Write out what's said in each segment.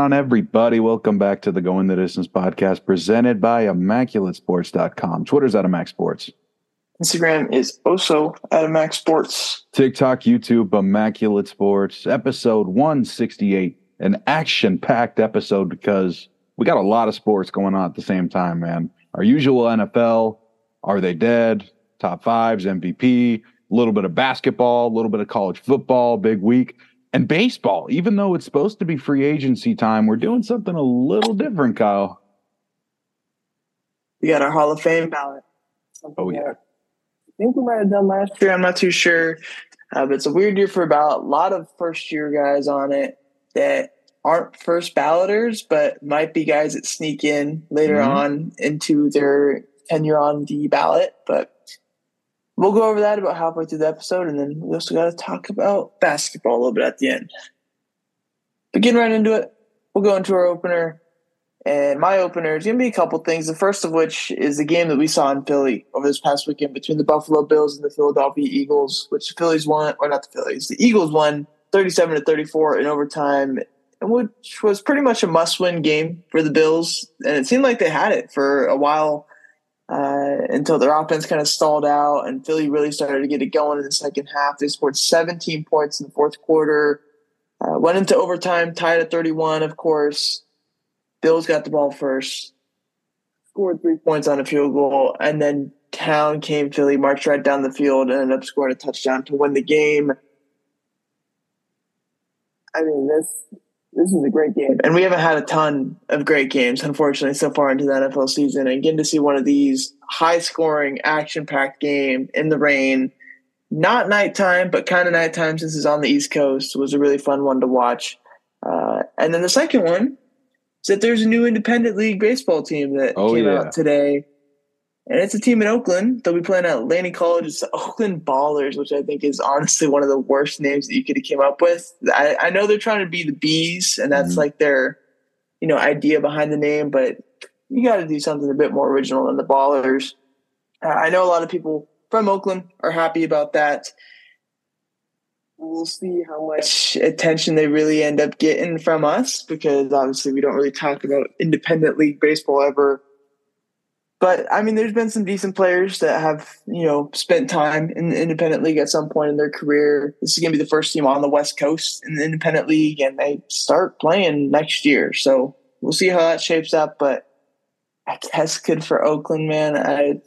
on, everybody? Welcome back to the Going the Distance podcast presented by ImmaculateSports.com. Twitter's at Immac Sports. Instagram is also at Immac Sports. TikTok, YouTube, Immaculate Sports. Episode 168, an action packed episode because we got a lot of sports going on at the same time, man. Our usual NFL, Are They Dead? Top fives, MVP, a little bit of basketball, a little bit of college football, big week and baseball, even though it's supposed to be free agency time, we're doing something a little different, Kyle. We got our Hall of Fame ballot. Oh, yeah. I think we might have done last year. I'm not too sure. Uh, but it's a weird year for about a lot of first year guys on it that aren't first balloters, but might be guys that sneak in later mm-hmm. on into their tenure on the ballot. But we'll go over that about halfway through the episode, and then we also got to talk about basketball a little bit at the end. But getting right into it, we'll go into our opener. And my opener is going to be a couple things. The first of which is the game that we saw in Philly over this past weekend between the Buffalo Bills and the Philadelphia Eagles, which the Phillies won, or not the Phillies, the Eagles won 37 to 34 in overtime, which was pretty much a must win game for the Bills. And it seemed like they had it for a while uh, until their offense kind of stalled out and Philly really started to get it going in the second half. They scored 17 points in the fourth quarter, uh, went into overtime, tied at 31, of course. Bills got the ball first, scored three points on a field goal, and then town came Philly, marched right down the field, and ended up scoring a touchdown to win the game. I mean, this this is a great game. And we haven't had a ton of great games, unfortunately, so far into the NFL season. And getting to see one of these high scoring, action packed game in the rain, not nighttime, but kind of nighttime since it's on the East Coast, was a really fun one to watch. Uh, and then the second one is that there's a new independent league baseball team that oh, came yeah. out today and it's a team in Oakland. They'll be playing at Laney College. It's the Oakland Ballers, which I think is honestly one of the worst names that you could have came up with. I, I know they're trying to be the bees, and that's mm-hmm. like their, you know, idea behind the name. But you got to do something a bit more original than the Ballers. Uh, I know a lot of people from Oakland are happy about that. We'll see how much attention they really end up getting from us because obviously we don't really talk about independent league baseball ever but I mean, there's been some decent players that have, you know, spent time in the independent league at some point in their career. This is going to be the first team on the West Coast in the independent league, and they start playing next year. So we'll see how that shapes up. But I guess good for Oakland, man. I,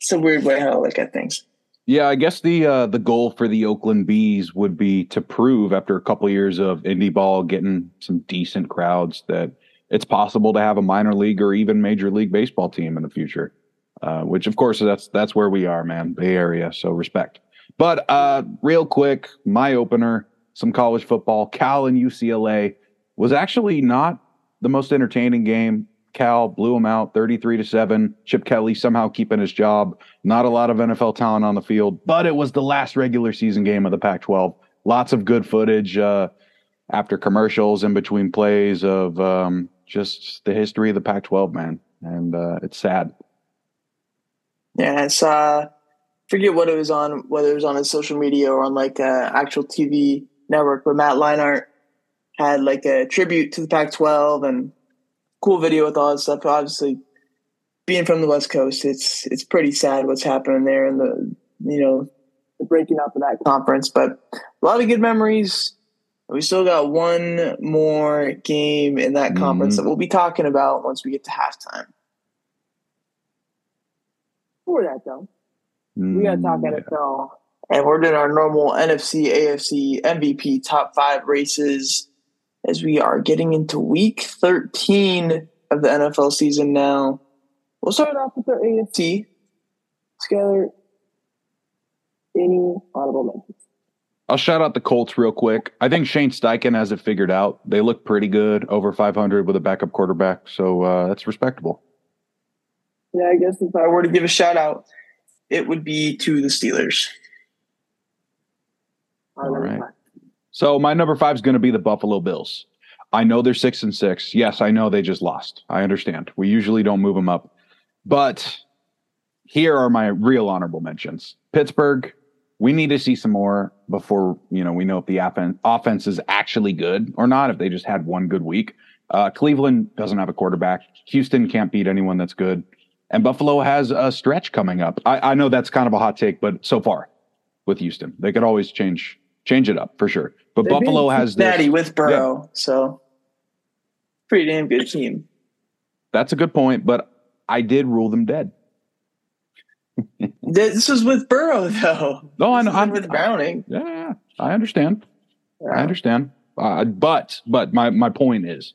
it's a weird way how to look at things. Yeah, I guess the uh, the goal for the Oakland Bees would be to prove after a couple years of indie ball getting some decent crowds that it's possible to have a minor league or even major league baseball team in the future. Uh, which of course that's that's where we are, man, Bay Area. So respect. But uh, real quick, my opener, some college football. Cal and UCLA was actually not the most entertaining game. Cal blew them out 33 to 7. Chip Kelly somehow keeping his job. Not a lot of NFL talent on the field, but it was the last regular season game of the Pac 12. Lots of good footage uh, after commercials in between plays of um, just the history of the Pac-12, man, and uh, it's sad. Yeah, it's uh, forget what it was on, whether it was on his social media or on like uh, actual TV network, but Matt Leinart had like a tribute to the Pac-12 and cool video with all that stuff. Obviously, being from the West Coast, it's it's pretty sad what's happening there and the you know the breaking up of that conference. But a lot of good memories. We still got one more game in that conference mm-hmm. that we'll be talking about once we get to halftime. Before that, though, mm-hmm. we got to talk NFL. And we're doing our normal NFC, AFC, MVP top five races as we are getting into week 13 of the NFL season now. We'll start off with our AFC. Skyler, any audible mentions? I'll shout out the Colts real quick. I think Shane Steichen has it figured out. They look pretty good, over 500 with a backup quarterback. So uh, that's respectable. Yeah, I guess if I were to give a shout out, it would be to the Steelers. All right. So my number five is going to be the Buffalo Bills. I know they're six and six. Yes, I know they just lost. I understand. We usually don't move them up, but here are my real honorable mentions: Pittsburgh, we need to see some more before you know we know if the offense offense is actually good or not. If they just had one good week, Uh, Cleveland doesn't have a quarterback. Houston can't beat anyone that's good. And Buffalo has a stretch coming up. I, I know that's kind of a hot take, but so far with Houston, they could always change change it up for sure. But They've Buffalo has Natty with Burrow, yeah. so pretty damn good team. That's a good point, but I did rule them dead. this was with Burrow, though. No, I know. I'm with Browning. Yeah, I understand. Yeah. I understand. Uh, but but my my point is,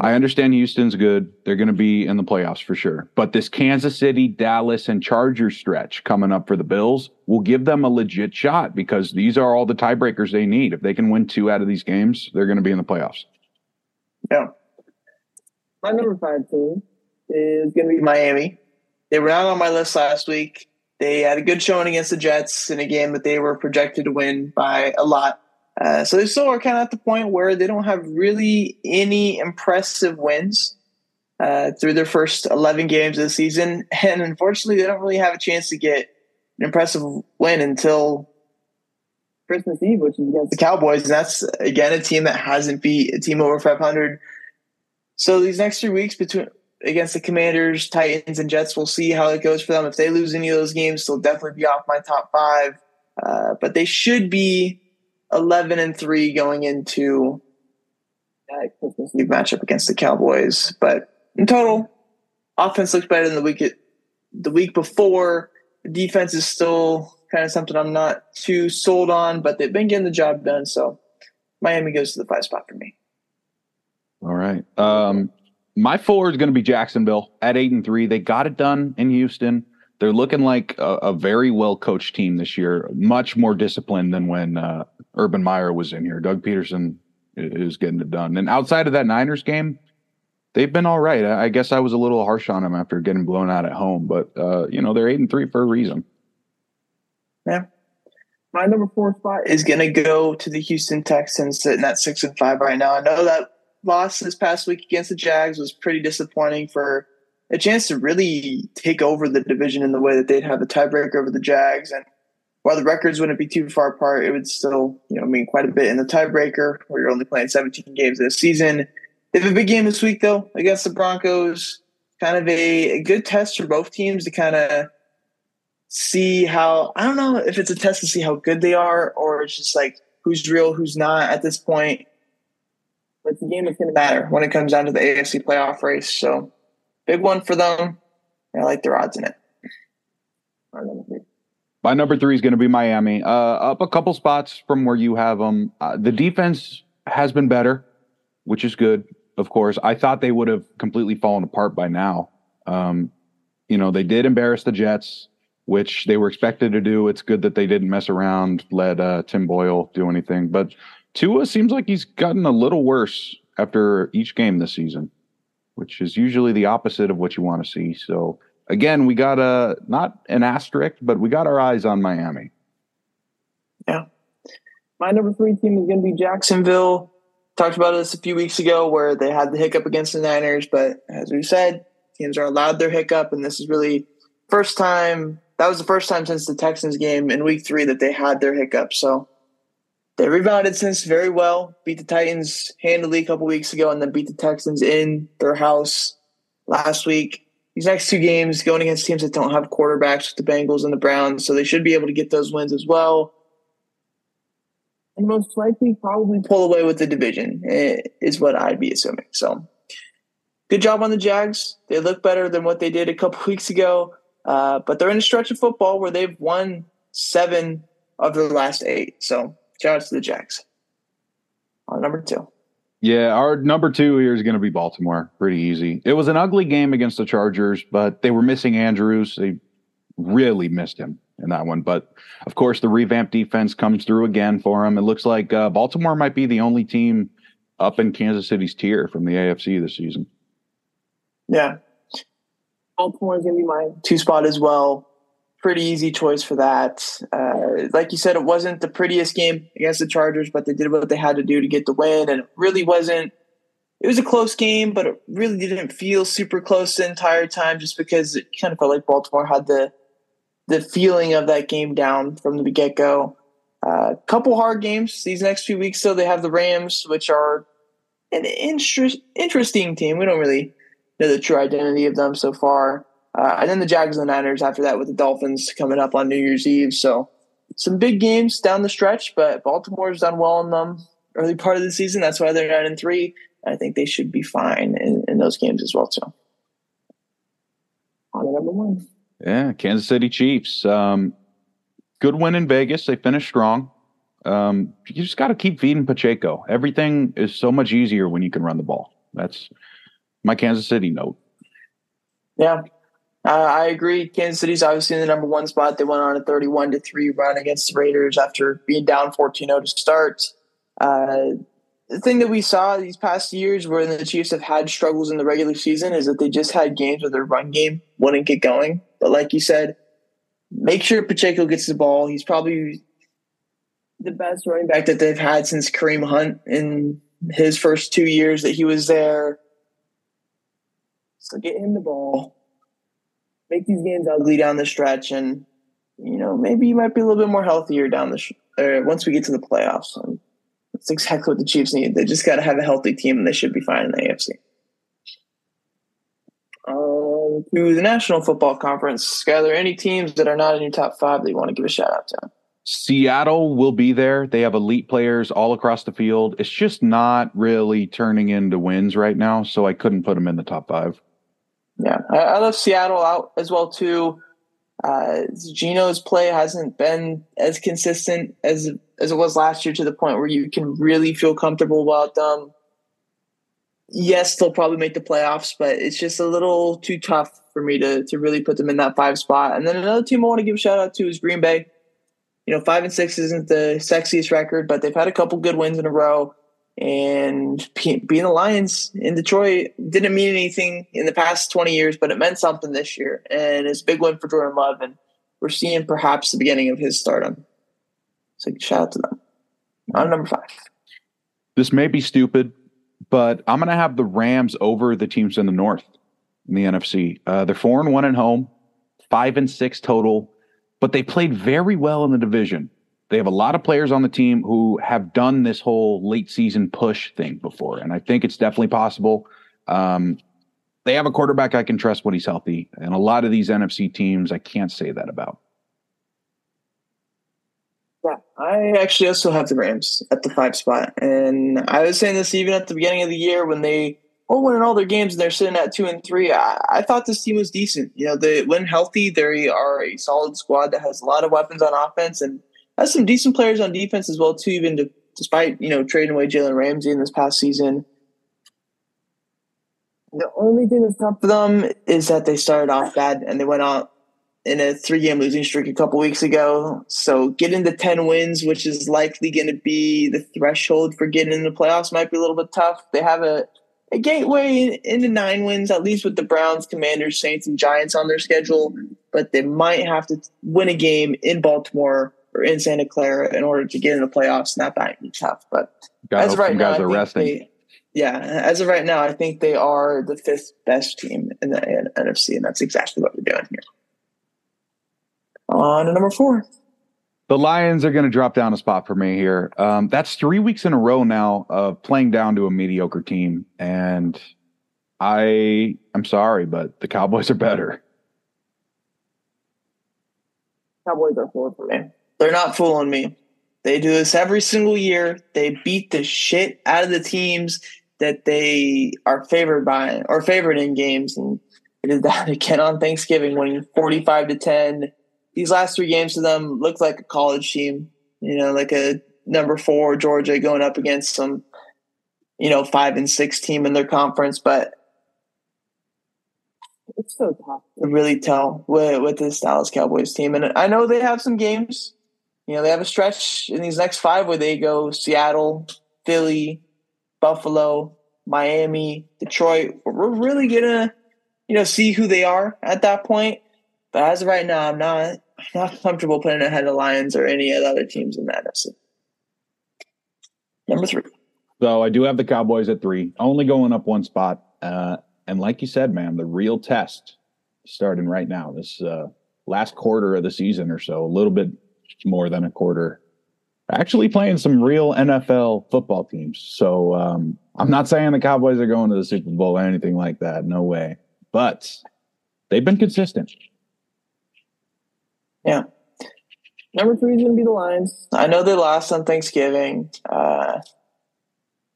I understand Houston's good. They're going to be in the playoffs for sure. But this Kansas City, Dallas, and Chargers stretch coming up for the Bills will give them a legit shot because these are all the tiebreakers they need. If they can win two out of these games, they're going to be in the playoffs. Yeah. My number five team is going to be Miami. They were not on my list last week. They had a good showing against the Jets in a game that they were projected to win by a lot. Uh, so they still are kind of at the point where they don't have really any impressive wins uh, through their first 11 games of the season. And unfortunately, they don't really have a chance to get an impressive win until Christmas Eve, which is against the Cowboys. And that's, again, a team that hasn't beat a team over 500. So these next three weeks between against the Commanders, Titans, and Jets, we'll see how it goes for them. If they lose any of those games, they'll definitely be off my top five. Uh, but they should be 11 and 3 going into that Christmas Eve matchup against the Cowboys. But in total, offense looks better than the week the week before. Defense is still kind of something I'm not too sold on, but they've been getting the job done. So Miami goes to the five spot for me. All right. Um, my four is going to be Jacksonville at eight and three. They got it done in Houston. They're looking like a, a very well coached team this year, much more disciplined than when uh, Urban Meyer was in here. Doug Pederson is getting it done. And outside of that Niners game, they've been all right. I guess I was a little harsh on them after getting blown out at home, but uh, you know they're eight and three for a reason. Yeah. My number four spot is going to go to the Houston Texans, sitting at six and five right now. I know that loss this past week against the Jags was pretty disappointing for a chance to really take over the division in the way that they'd have the tiebreaker over the Jags. And while the records wouldn't be too far apart, it would still, you know, mean quite a bit in the tiebreaker where you're only playing 17 games this season. They have a big game this week though against the Broncos. Kind of a, a good test for both teams to kind of see how I don't know if it's a test to see how good they are or it's just like who's real, who's not at this point. It's a game that's going to matter when it comes down to the AFC playoff race. So big one for them. I like their odds in it. My number three is going to be Miami. Uh, up a couple spots from where you have them. Uh, the defense has been better, which is good. Of course, I thought they would have completely fallen apart by now. Um, you know, they did embarrass the Jets, which they were expected to do. It's good that they didn't mess around, let uh, Tim Boyle do anything. But Tua seems like he's gotten a little worse after each game this season which is usually the opposite of what you want to see. So again, we got a not an asterisk, but we got our eyes on Miami. Yeah. My number three team is going to be Jacksonville. Talked about this a few weeks ago where they had the hiccup against the Niners, but as we said, teams are allowed their hiccup, and this is really first time. That was the first time since the Texans game in Week Three that they had their hiccup. So they rebounded since very well, beat the Titans handily a couple weeks ago, and then beat the Texans in their house last week. These next two games going against teams that don't have quarterbacks with the Bengals and the Browns, so they should be able to get those wins as well. And most likely, probably pull away with the division, eh, is what I'd be assuming. So, good job on the Jags. They look better than what they did a couple weeks ago, uh, but they're in a stretch of football where they've won seven of their last eight. So, Shout out to the Jacks. On number two. Yeah, our number two here is going to be Baltimore. Pretty easy. It was an ugly game against the Chargers, but they were missing Andrews. They really missed him in that one. But of course, the revamped defense comes through again for them. It looks like uh, Baltimore might be the only team up in Kansas City's tier from the AFC this season. Yeah. Baltimore is going to be my two spot as well pretty easy choice for that. Uh, like you said, it wasn't the prettiest game against the Chargers, but they did what they had to do to get the win, and it really wasn't. It was a close game, but it really didn't feel super close the entire time, just because it kind of felt like Baltimore had the the feeling of that game down from the get go. A uh, couple hard games these next few weeks, though. They have the Rams, which are an interest, interesting team. We don't really know the true identity of them so far. Uh, and then the Jags and the Niners after that with the Dolphins coming up on New Year's Eve. So some big games down the stretch, but Baltimore's done well in them early part of the season. That's why they're nine and three. I think they should be fine in, in those games as well too. On to number one. Yeah, Kansas City Chiefs. Um, good win in Vegas. They finished strong. Um, you just got to keep feeding Pacheco. Everything is so much easier when you can run the ball. That's my Kansas City note. Yeah, uh, I agree. Kansas City's obviously in the number one spot. They went on a 31 to 3 run against the Raiders after being down 14 0 to start. Uh, the thing that we saw these past years where the Chiefs have had struggles in the regular season is that they just had games where their run game wouldn't get going. But like you said, make sure Pacheco gets the ball. He's probably the best running back that they've had since Kareem Hunt in his first two years that he was there. So get him the ball. Make these games ugly down the stretch, and you know maybe you might be a little bit more healthier down the sh- uh, once we get to the playoffs. And that's exactly what the Chiefs need. They just got to have a healthy team, and they should be fine in the AFC. Um, to the National Football Conference, there any teams that are not in your top five that you want to give a shout out to? Seattle will be there. They have elite players all across the field. It's just not really turning into wins right now, so I couldn't put them in the top five. Yeah, I, love Seattle out as well too. Uh, Geno's play hasn't been as consistent as as it was last year to the point where you can really feel comfortable about them. Yes, they'll probably make the playoffs, but it's just a little too tough for me to to really put them in that five spot. And then another team I want to give a shout out to is Green Bay. You know, five and six isn't the sexiest record, but they've had a couple good wins in a row. And being the Lions in Detroit didn't mean anything in the past 20 years, but it meant something this year. And it's a big win for Jordan Love. And we're seeing perhaps the beginning of his stardom. So shout out to them. On number five. This may be stupid, but I'm going to have the Rams over the teams in the North in the NFC. Uh, they're four and one at home, five and six total, but they played very well in the division. They have a lot of players on the team who have done this whole late season push thing before, and I think it's definitely possible. Um, they have a quarterback I can trust when he's healthy, and a lot of these NFC teams I can't say that about. Yeah, I actually also have the Rams at the five spot, and I was saying this even at the beginning of the year when they were winning all their games and they're sitting at two and three. I, I thought this team was decent. You know, they when healthy, they are a solid squad that has a lot of weapons on offense and has some decent players on defense as well too. Even to, despite you know trading away Jalen Ramsey in this past season. The only thing that's tough for them is that they started off bad and they went out in a three game losing streak a couple weeks ago. So getting to 10 wins, which is likely going to be the threshold for getting into the playoffs, might be a little bit tough. They have a, a gateway into nine wins, at least with the Browns, Commanders, Saints, and Giants on their schedule, but they might have to win a game in Baltimore or in Santa Clara in order to get in the playoffs. Not that tough, but as of right now, guys are resting. They, yeah, as of right now, I think they are the fifth best team in the NFC, and that's exactly what we're doing here. On to number four. The Lions are going to drop down a spot for me here. Um, that's three weeks in a row now of playing down to a mediocre team, and I I'm sorry, but the Cowboys are better. Cowboys are four for me. They're not fooling me. They do this every single year. They beat the shit out of the teams that they are favored by or favored in games. And they did that again on Thanksgiving, winning 45 to 10. These last three games to them looked like a college team, you know, like a number four Georgia going up against some, you know, five and six team in their conference. But it's so tough to really tell with, with this Dallas Cowboys team. And I know they have some games you know, they have a stretch in these next five where they go Seattle, Philly, Buffalo, Miami, Detroit. We're really gonna, you know, see who they are at that point. But as of right now, I'm not I'm not comfortable putting ahead of Lions or any of the other teams in that NFC. Number three. So I do have the Cowboys at three, only going up one spot. Uh, and like you said, man, the real test starting right now. This uh, last quarter of the season or so, a little bit more than a quarter. actually playing some real NFL football teams. So um, I'm not saying the Cowboys are going to the Super Bowl or anything like that. No way. But they've been consistent. Yeah. Number three is going to be the Lions. I know they lost on Thanksgiving, uh,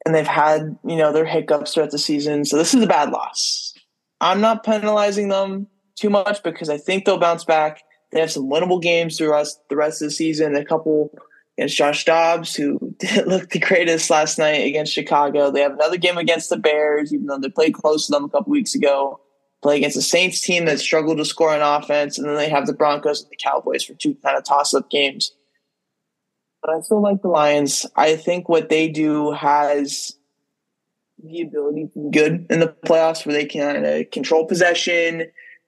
and they've had you know their hiccups throughout the season. So this is a bad loss. I'm not penalizing them too much because I think they'll bounce back. They have some winnable games throughout the rest of the season. A couple against Josh Dobbs, who didn't look the greatest last night against Chicago. They have another game against the Bears, even though they played close to them a couple weeks ago. Play against the Saints team that struggled to score on offense, and then they have the Broncos and the Cowboys for two kind of toss-up games. But I still like the Lions. I think what they do has the ability to be good in the playoffs, where they can uh, control possession,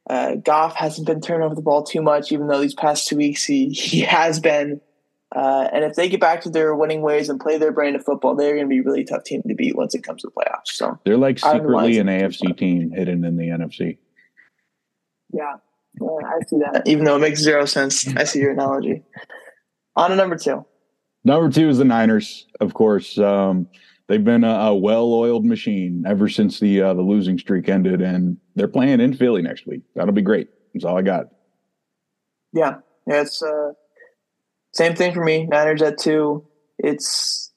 uh, Goff hasn't been turning over the ball too much, even though these past two weeks he he has been. Uh, and if they get back to their winning ways and play their brand of football, they're going to be a really tough team to beat once it comes to the playoffs. So they're like secretly an AFC team hidden in the NFC. Yeah, I see that. Even though it makes zero sense, I see your analogy. On to number two. Number two is the Niners, of course. Um, they've been a, a, well-oiled machine ever since the uh, the losing streak ended, and they're playing in Philly next week. That'll be great. That's all I got. Yeah, yeah, it's uh, same thing for me. Niners at two. It's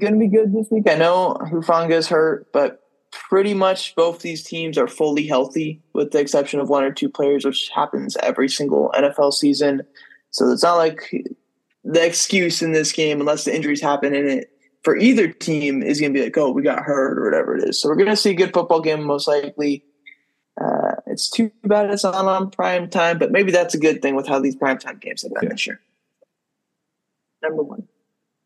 to be good this week. I know Hufanga's hurt, but pretty much both these teams are fully healthy, with the exception of one or two players, which happens every single NFL season. So it's not like the excuse in this game, unless the injuries happen in it, for either team is going to be like, oh, we got hurt or whatever it is. So we're going to see a good football game most likely. Uh, it's too bad it's not on prime time, but maybe that's a good thing with how these prime time games have been yeah. this year. Number one.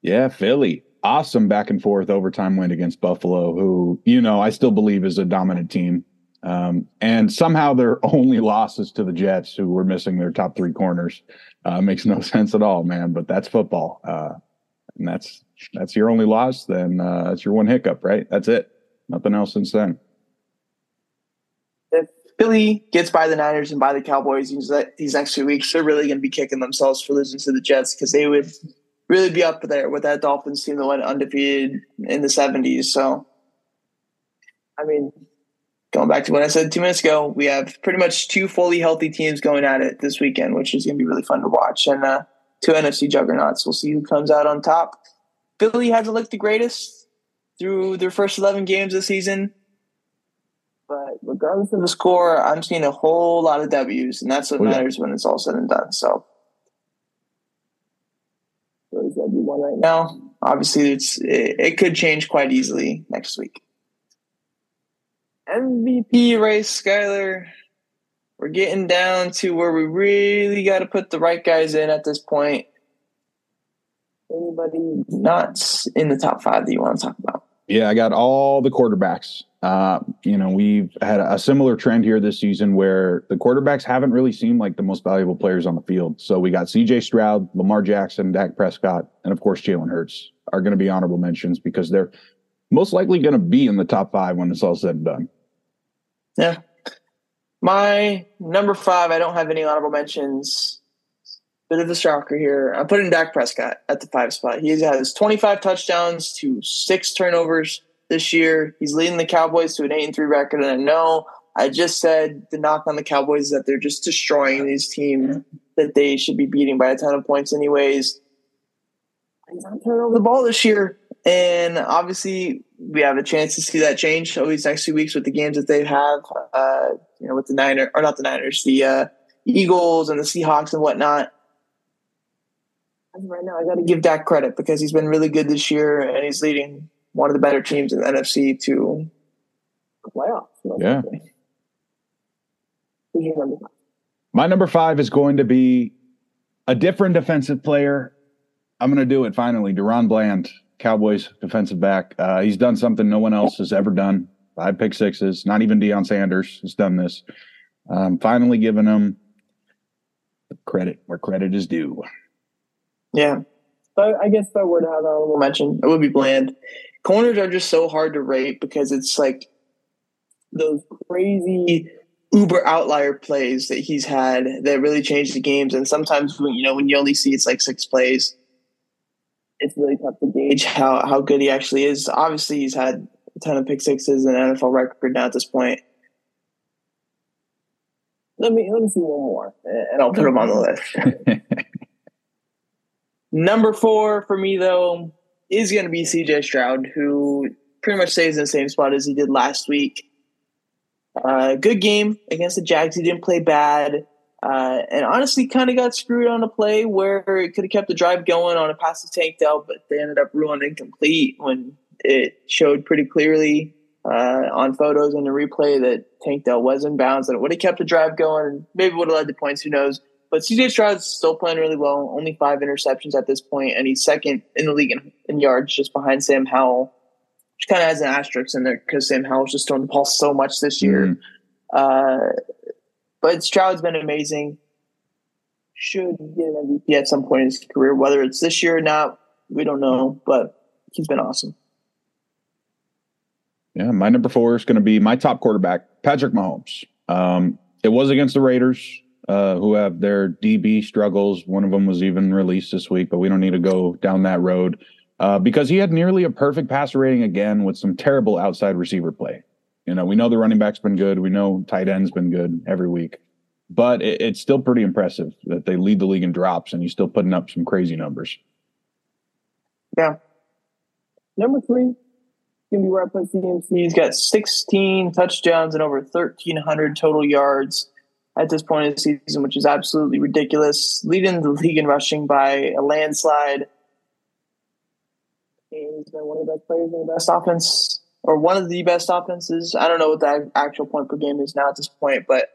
Yeah, Philly. Awesome back and forth overtime win against Buffalo, who, you know, I still believe is a dominant team. Um, and somehow their only losses to the Jets, who were missing their top three corners, uh, makes no sense at all, man. But that's football. Uh, and that's that's your only loss, then uh, that's your one hiccup, right? That's it. Nothing else since then. Philly gets by the Niners and by the Cowboys these next few weeks, they're really going to be kicking themselves for losing to the Jets because they would really be up there with that Dolphins team that went undefeated in the 70s. So, I mean, going back to what I said two minutes ago, we have pretty much two fully healthy teams going at it this weekend, which is going to be really fun to watch. And uh, two NFC juggernauts. We'll see who comes out on top. Philly hasn't looked the greatest through their first 11 games this season. But regardless of the score, I'm seeing a whole lot of W's, and that's what oh, matters yeah. when it's all said and done. So, Philly's W one right now. Obviously, it's it, it could change quite easily next week. MVP race, Skyler. We're getting down to where we really got to put the right guys in at this point anybody not in the top five that you want to talk about? Yeah, I got all the quarterbacks. Uh, you know, we've had a similar trend here this season where the quarterbacks haven't really seemed like the most valuable players on the field. So we got CJ Stroud, Lamar Jackson, Dak Prescott, and of course Jalen Hurts are going to be honorable mentions because they're most likely going to be in the top five when it's all said and done. Yeah. My number five, I don't have any honorable mentions bit of a shocker here. I'm putting Dak Prescott at the five spot. He has 25 touchdowns to six turnovers this year. He's leading the Cowboys to an eight and three record. And I know I just said the knock on the Cowboys is that they're just destroying these teams that they should be beating by a ton of points, anyways. He's not turning over the ball this year. And obviously, we have a chance to see that change over these next few weeks with the games that they have, uh, you know, with the Niners, or not the Niners, the uh, Eagles and the Seahawks and whatnot right now, I got to give Dak credit because he's been really good this year and he's leading one of the better teams in the NFC to the playoffs. Yeah. My number five is going to be a different defensive player. I'm going to do it finally. DaRon Bland, Cowboys defensive back. Uh, he's done something no one else has ever done. Five pick sixes. Not even Deion Sanders has done this. Um, finally giving him credit where credit is due. Yeah. But I guess if I were to have an honorable mention, it would be Bland. Corners are just so hard to rate because it's like those crazy uber outlier plays that he's had that really changed the games. And sometimes, when, you know, when you only see it's like six plays, it's really tough to gauge how, how good he actually is. Obviously, he's had a ton of pick sixes and NFL record now at this point. Let me let me see one more, and I'll put him on the list. Number four for me, though, is going to be CJ Stroud, who pretty much stays in the same spot as he did last week. Uh, good game against the Jags. He didn't play bad. Uh, and honestly, kind of got screwed on a play where it could have kept the drive going on a pass to Tank Dell, but they ended up ruining incomplete when it showed pretty clearly uh, on photos and the replay that Tank Dell was in bounds and it would have kept the drive going and maybe would have led to points. Who knows? But CJ Stroud's still playing really well. Only five interceptions at this point, and he's second in the league in, in yards, just behind Sam Howell, which kind of has an asterisk in there because Sam Howell's just throwing the ball so much this year. Mm. Uh, but Stroud's been amazing. Should get an MVP at some point in his career, whether it's this year or not, we don't know. But he's been awesome. Yeah, my number four is going to be my top quarterback, Patrick Mahomes. Um, it was against the Raiders, uh, who have their DB struggles. One of them was even released this week, but we don't need to go down that road uh, because he had nearly a perfect passer rating again with some terrible outside receiver play. You know, we know the running back's been good. We know tight end's been good every week, but it, it's still pretty impressive that they lead the league in drops and he's still putting up some crazy numbers. Yeah. Number three, gonna be where I put CMC. He's got 16 touchdowns and over 1,300 total yards at this point in the season, which is absolutely ridiculous. Leading the league in rushing by a landslide. He's been one of the best players in the best offense or one of the best offenses. I don't know what the actual point per game is now at this point, but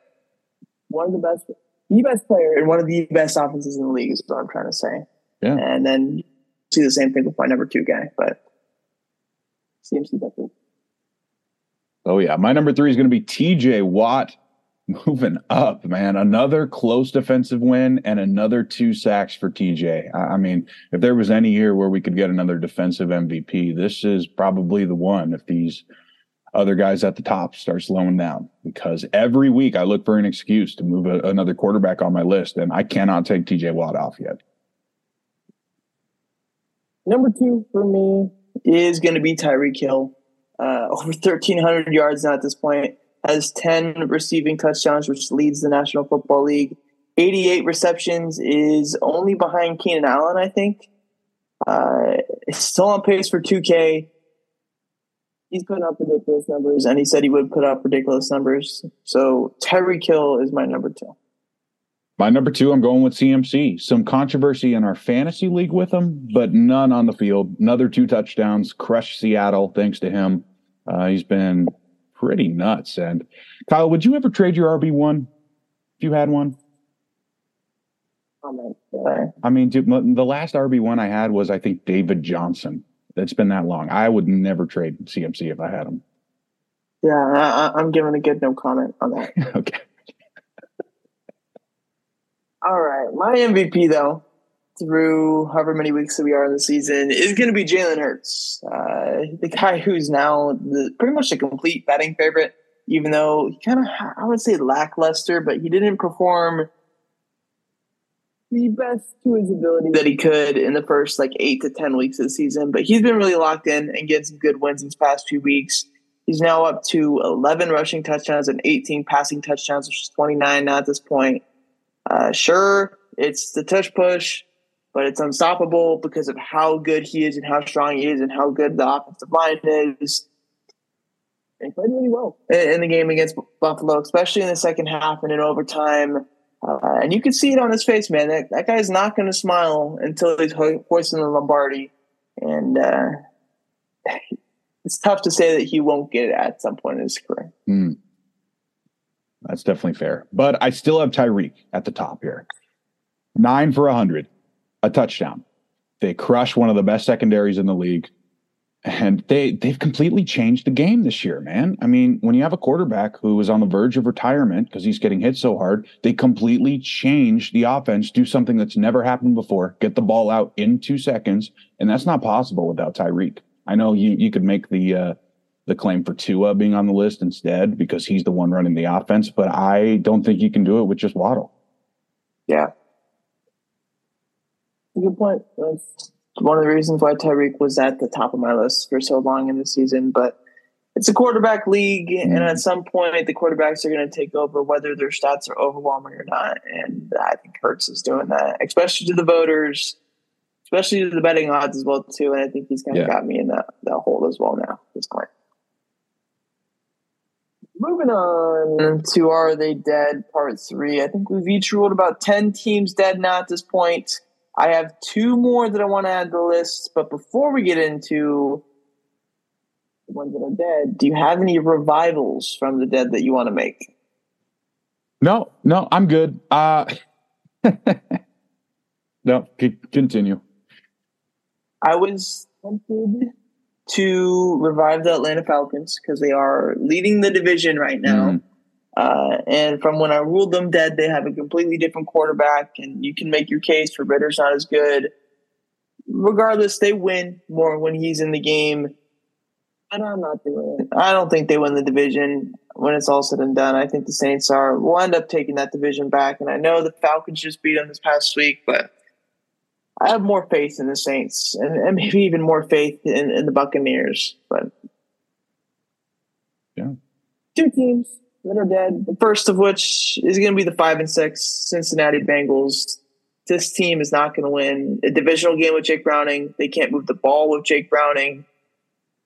one of the best, the best player and one of the best offenses in the league is what I'm trying to say. Yeah. And then see the same thing with my number two guy, but CMC definitely. Oh yeah, my number three is going to be T.J. Watt moving up, man. Another close defensive win and another two sacks for TJ. I mean, if there was any year where we could get another defensive MVP, this is probably the one if these other guys at the top start slowing down because every week I look for an excuse to move a, another quarterback on my list and I cannot take TJ Watt off yet. Number two for me is going to be Tyreek Hill. Uh, over 1,300 yards now at this point has 10 receiving touchdowns, which leads the National Football League. 88 receptions is only behind Keenan Allen, I think. Uh, still on pace for 2K. He's putting up ridiculous numbers, and he said he would put up ridiculous numbers. So Tyreek Hill is my number two. My number two, I'm going with CMC. Some controversy in our fantasy league with him, but none on the field. Another two touchdowns, crushed Seattle thanks to him. Uh, he's been pretty nuts. And Kyle, would you ever trade your RB one if you had one? I mean, dude, the last RB one I had was I think David Johnson. It's been that long. I would never trade CMC if I had him. Yeah, I, am giving a good no comment on that. okay. All right, my MVP though, through however many weeks that we are in the season is going to be Jalen Hurts, uh, the guy who's now the, pretty much a complete betting favorite. Even though he kind of, I would say, lackluster, but he didn't perform the best to his ability that he could in the first like eight to ten weeks of the season. But he's been really locked in and getting some good wins these past few weeks. He's now up to 11 rushing touchdowns and 18 passing touchdowns, which is 29 now at this point. Uh, sure, it's the touch push but it's unstoppable because of how good he is and how strong he is and how good the offensive line is. And played really well in the game against Buffalo, especially in the second half and in overtime. Uh, and you can see it on his face, man. That, that guy's not going to smile until he's hoisting the Lombardi. And uh, it's tough to say that he won't get it at some point in his career. Mm. That's definitely fair. But I still have Tyreek at the top here. Nine for a 100 a touchdown. They crush one of the best secondaries in the league. And they they've completely changed the game this year, man. I mean, when you have a quarterback who is on the verge of retirement because he's getting hit so hard, they completely change the offense, do something that's never happened before, get the ball out in two seconds, and that's not possible without Tyreek. I know you you could make the uh, the claim for Tua being on the list instead because he's the one running the offense, but I don't think you can do it with just Waddle. Yeah, good point. That's one of the reasons why Tyreek was at the top of my list for so long in the season. But it's a quarterback league, mm-hmm. and at some point, the quarterbacks are going to take over, whether their stats are overwhelming or not. And I think Hurts is doing that, especially to the voters, especially to the betting odds as well too. And I think he's kind of yeah. got me in that that hole as well now. At this point. Moving on to Are They Dead Part 3. I think we've each ruled about 10 teams dead now at this point. I have two more that I want to add to the list, but before we get into the ones that are dead, do you have any revivals from the dead that you want to make? No, no, I'm good. Uh No, c- continue. I was tempted to revive the Atlanta Falcons because they are leading the division right now. Mm. Uh, and from when I ruled them dead, they have a completely different quarterback, and you can make your case for Ridder's not as good. Regardless, they win more when he's in the game. And I'm not doing it. I don't think they win the division when it's all said and done. I think the Saints are will end up taking that division back. And I know the Falcons just beat them this past week, but I have more faith in the Saints and, and maybe even more faith in, in, the Buccaneers. But yeah, two teams that are dead. The first of which is going to be the five and six Cincinnati Bengals. This team is not going to win a divisional game with Jake Browning. They can't move the ball with Jake Browning.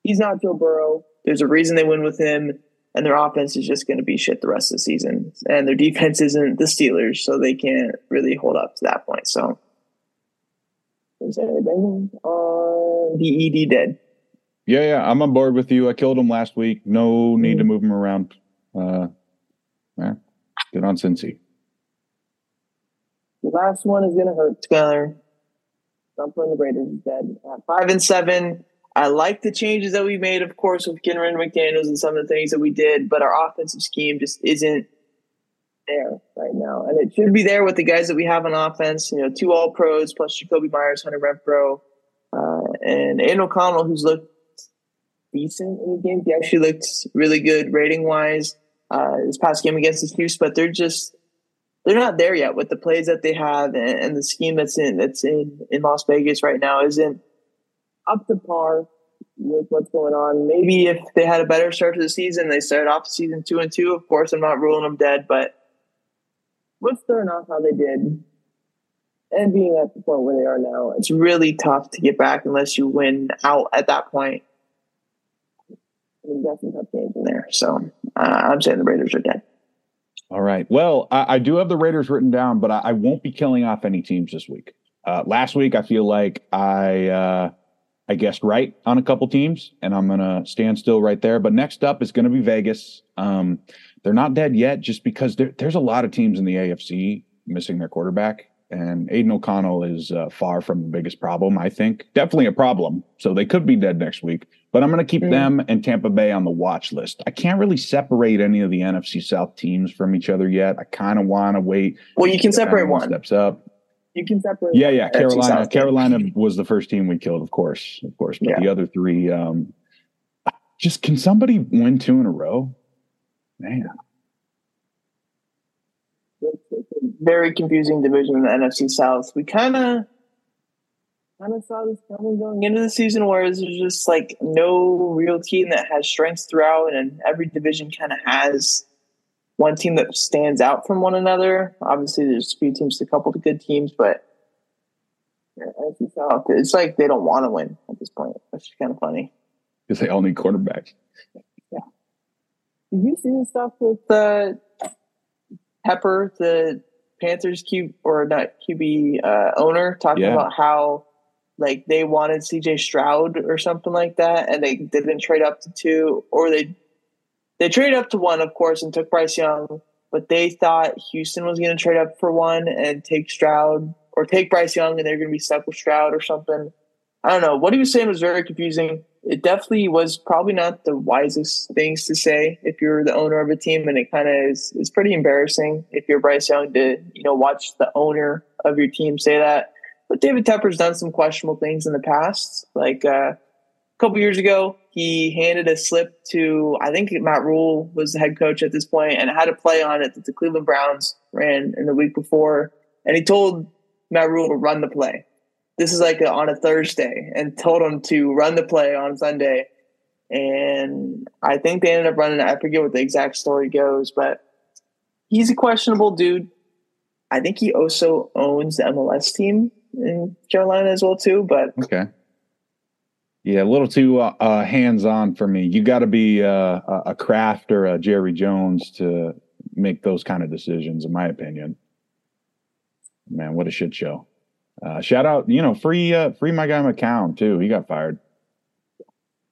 He's not Joe Burrow. There's a reason they win with him, and their offense is just going to be shit the rest of the season. And their defense isn't the Steelers, so they can't really hold up to that point. So uh, the ED dead. Yeah, yeah, I'm on board with you. I killed him last week. No need to move him around. Uh, yeah, get on Cincy. The last one is gonna hurt Skyler. I'm the Raiders dead. At five and seven. I like the changes that we made, of course, with Kenryn McDaniels and some of the things that we did, but our offensive scheme just isn't there right now, and it should be there with the guys that we have on offense. You know, two All Pros plus Jakobi Meyers, Hunter Renfrow, uh, and Aidan O'Connell, who's looked decent in the game. He actually looked really good rating wise uh, this past game against the Chiefs, but they're just they're not there yet with the plays that they have and, and the scheme that's in that's in in Las Vegas right now isn't up to par with what's going on. Maybe if they had a better start to the season, they started off season two and two. Of course, I'm not ruling them dead, but with starting off how they did and being at the point where they are now, it's really tough to get back unless you win out at that point. I mean, definitely tough games in there. So uh, I'm saying the Raiders are dead. All right. Well, I, I do have the Raiders written down, but I, I, won't be killing off any teams this week. Uh, last week, I feel like I uh, I guessed right on a couple teams, and I'm gonna stand still right there. But next up is to be Vegas. Um, they're not dead yet just because there, there's a lot of teams in the AFC missing their quarterback. And Aidan O'Connell is uh, far from the biggest problem, I think. Definitely a problem. So they could be dead next week. But I'm going to keep mm. them and Tampa Bay on the watch list. I can't really separate any of the NFC South teams from each other yet. I kind of want to wait. Well, you can separate one. Steps up. You can separate. Yeah, yeah. Carolina. Carolina was the first team we killed, of course, of course. But yeah. the other three, um, just can somebody win two in a row? Man, very confusing division in the NFC South. We kind of kind of saw this coming going into the season, whereas there's just like no real team that has strengths throughout, and every division kind of has one team that stands out from one another. Obviously, there's a few teams, a couple of good teams, but NFC South, it's like they don't want to win at this point, which is kind of funny. Because they all need quarterbacks. Yeah. Did you see the stuff with uh, Tepper, the Panthers Q or not QB uh, owner, talking yeah. about how like they wanted CJ Stroud or something like that, and they didn't trade up to two, or they they traded up to one, of course, and took Bryce Young, but they thought Houston was going to trade up for one and take Stroud or take Bryce Young, and they're going to be stuck with Stroud or something. I don't know. What he was saying was very confusing it definitely was probably not the wisest things to say if you're the owner of a team, and it kind of is. It's pretty embarrassing if you're Bryce Young to you know watch the owner of your team say that. But David Tepper's done some questionable things in the past. Like uh, a couple years ago, he handed a slip to I think Matt Rhule was the head coach at this point, and had a play on it that the Cleveland Browns ran in the week before, and he told Matt Rhule to run the play this is like a, on a Thursday and told him to run the play on Sunday. And I think they ended up running. I forget what the exact story goes, but he's a questionable dude. I think he also owns the MLS team in Carolina as well too. But okay, yeah, a little too uh, uh, hands on for me. You got to be uh, a Kraft or a Jerry Jones to make those kind of decisions, in my opinion. Man, what a shit show! Uh, shout out, you know, free uh, free my guy McCown too. He got fired.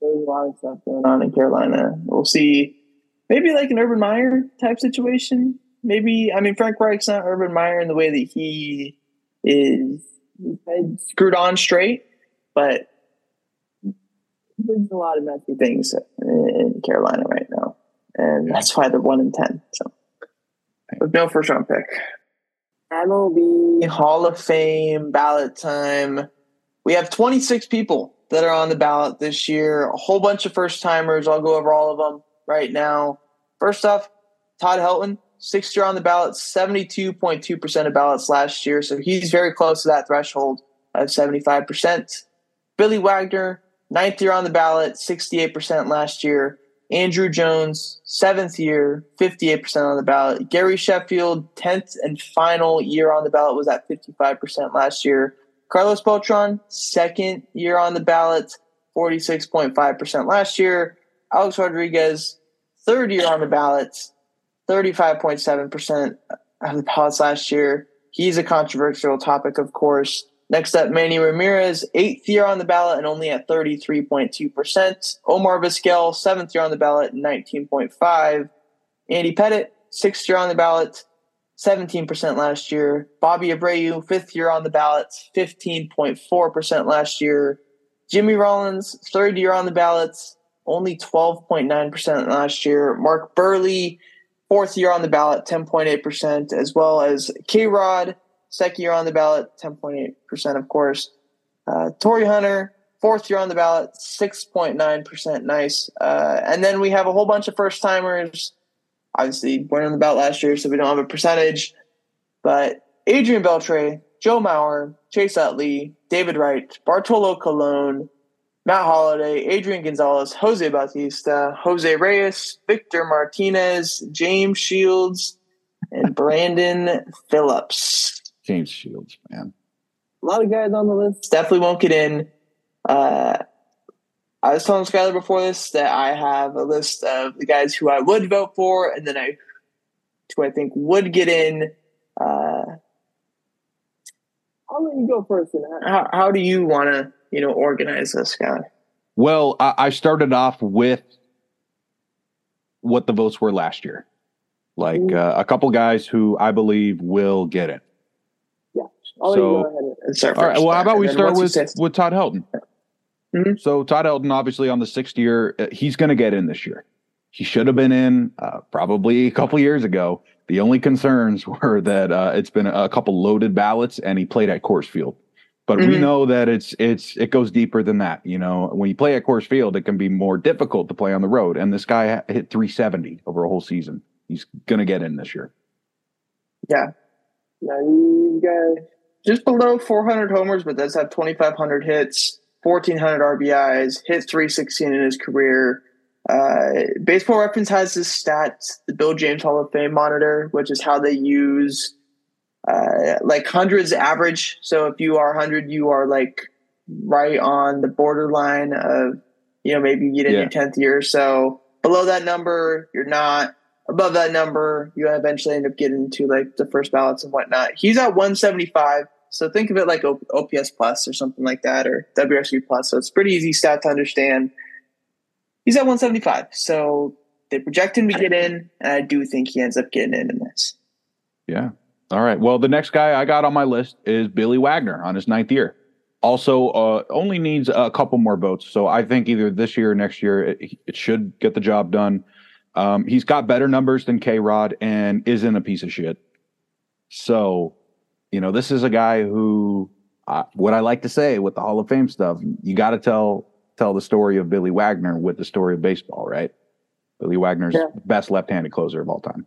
There's a lot of stuff going on in Carolina. We'll see. Maybe like an Urban Meyer type situation. Maybe I mean Frank Reich's not Urban Meyer in the way that he is screwed on straight, but there's a lot of messy things in Carolina right now, and that's why they're one in ten. So, with no first round pick. MLB Hall of Fame ballot time. We have 26 people that are on the ballot this year. A whole bunch of first timers. I'll go over all of them right now. First off, Todd Helton, sixth year on the ballot, 72.2% of ballots last year. So he's very close to that threshold of 75%. Billy Wagner, ninth year on the ballot, 68% last year. Andruw Jones, seventh year, 58% on the ballot. Gary Sheffield, 10th and final year on the ballot, was at 55% last year. Carlos Beltran, second year on the ballot, 46.5% last year. Alex Rodriguez, third year on the ballot, 35.7% of the ballots last year. He's a controversial topic, of course. Next up, Manny Ramirez, eighth year on the ballot and only at 33.2%. Omar Vizquel, seventh year on the ballot, 19.5. Andy Pettitte, sixth year on the ballot, 17% last year. Bobby Abreu, fifth year on the ballot, 15.4% last year. Jimmy Rollins, third year on the ballots, only 12.9% last year. Mark Buehrle, fourth year on the ballot, 10.8%, as well as K Rod, second year on the ballot, 10.8%, of course. Uh, Torii Hunter, fourth year on the ballot, 6.9%. Nice. Uh, and then we have a whole bunch of first timers. Obviously, weren't on the ballot last year, so we don't have a percentage. But Adrian Beltre, Joe Mauer, Chase Utley, David Wright, Bartolo Colon, Matt Holliday, Adrian Gonzalez, Jose Bautista, Jose Reyes, Victor Martinez, James Shields, and Brandon Phillips. James Shields, man. A lot of guys on the list definitely won't get in. Uh, I was telling Skyler before this that I have a list of the guys who I would vote for, and then I, who I think would get in. Uh, I'll let you go first. How, how do you want to, you know, organize this guy? Well, I, I started off with what the votes were last year, like uh, a couple guys who I believe will get it. I'll so, start all right. Well, how about we start with with Todd Helton? Mm-hmm. So Todd Helton, obviously on the sixth year, uh, he's going to get in this year. He should have been in uh, probably a couple years ago. The only concerns were that uh, it's been a couple loaded ballots, and he played at Coors Field. But mm-hmm. we know that it's it's it goes deeper than that. You know, when you play at Coors Field, it can be more difficult to play on the road. And this guy hit 370 over a whole season. He's going to get in this year. Yeah, yeah, you guys just below 400 homers, but does have 2,500 hits, 1,400 RBIs, hit 316 in his career. Uh, Baseball Reference has his stats, the Bill James Hall of Fame monitor, which is how they use uh, like hundreds average. So if you are 100, you are like right on the borderline of, you know, maybe you get in yeah. your 10th year. So below that number, you're not. Above that number, you eventually end up getting to like the first ballots and whatnot. He's at 175. So think of it like OPS plus or something like that, or WRC plus. So it's pretty easy stat to understand. He's at 175, so they project him to get in, and I do think he ends up getting in in this. Yeah. All right. Well, the next guy I got on my list is Billy Wagner on his ninth year. Also, uh, only needs a couple more votes. So I think either this year or next year, it, it should get the job done. Um, he's got better numbers than K Rod and isn't a piece of shit. So you know, this is a guy who, uh, what I like to say with the Hall of Fame stuff, you got to tell tell the story of Billy Wagner with the story of baseball, right? Billy Wagner's yeah. best left-handed closer of all time.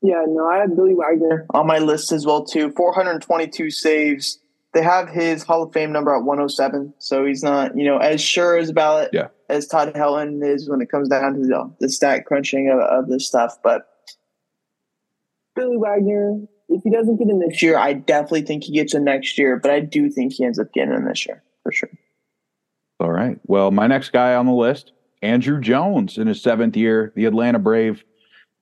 Yeah, no, I have Billy Wagner on my list as well too. 422 saves, they have his Hall of Fame number at 107, so he's not, you know, as sure as ballot yeah. as Todd Helton is when it comes down to the, the stat crunching of, of this stuff. But Billy Wagner, if he doesn't get in this year, I definitely think he gets in next year. But I do think he ends up getting in this year for sure. All right. Well, my next guy on the list, Andruw Jones, in his seventh year, the Atlanta Brave.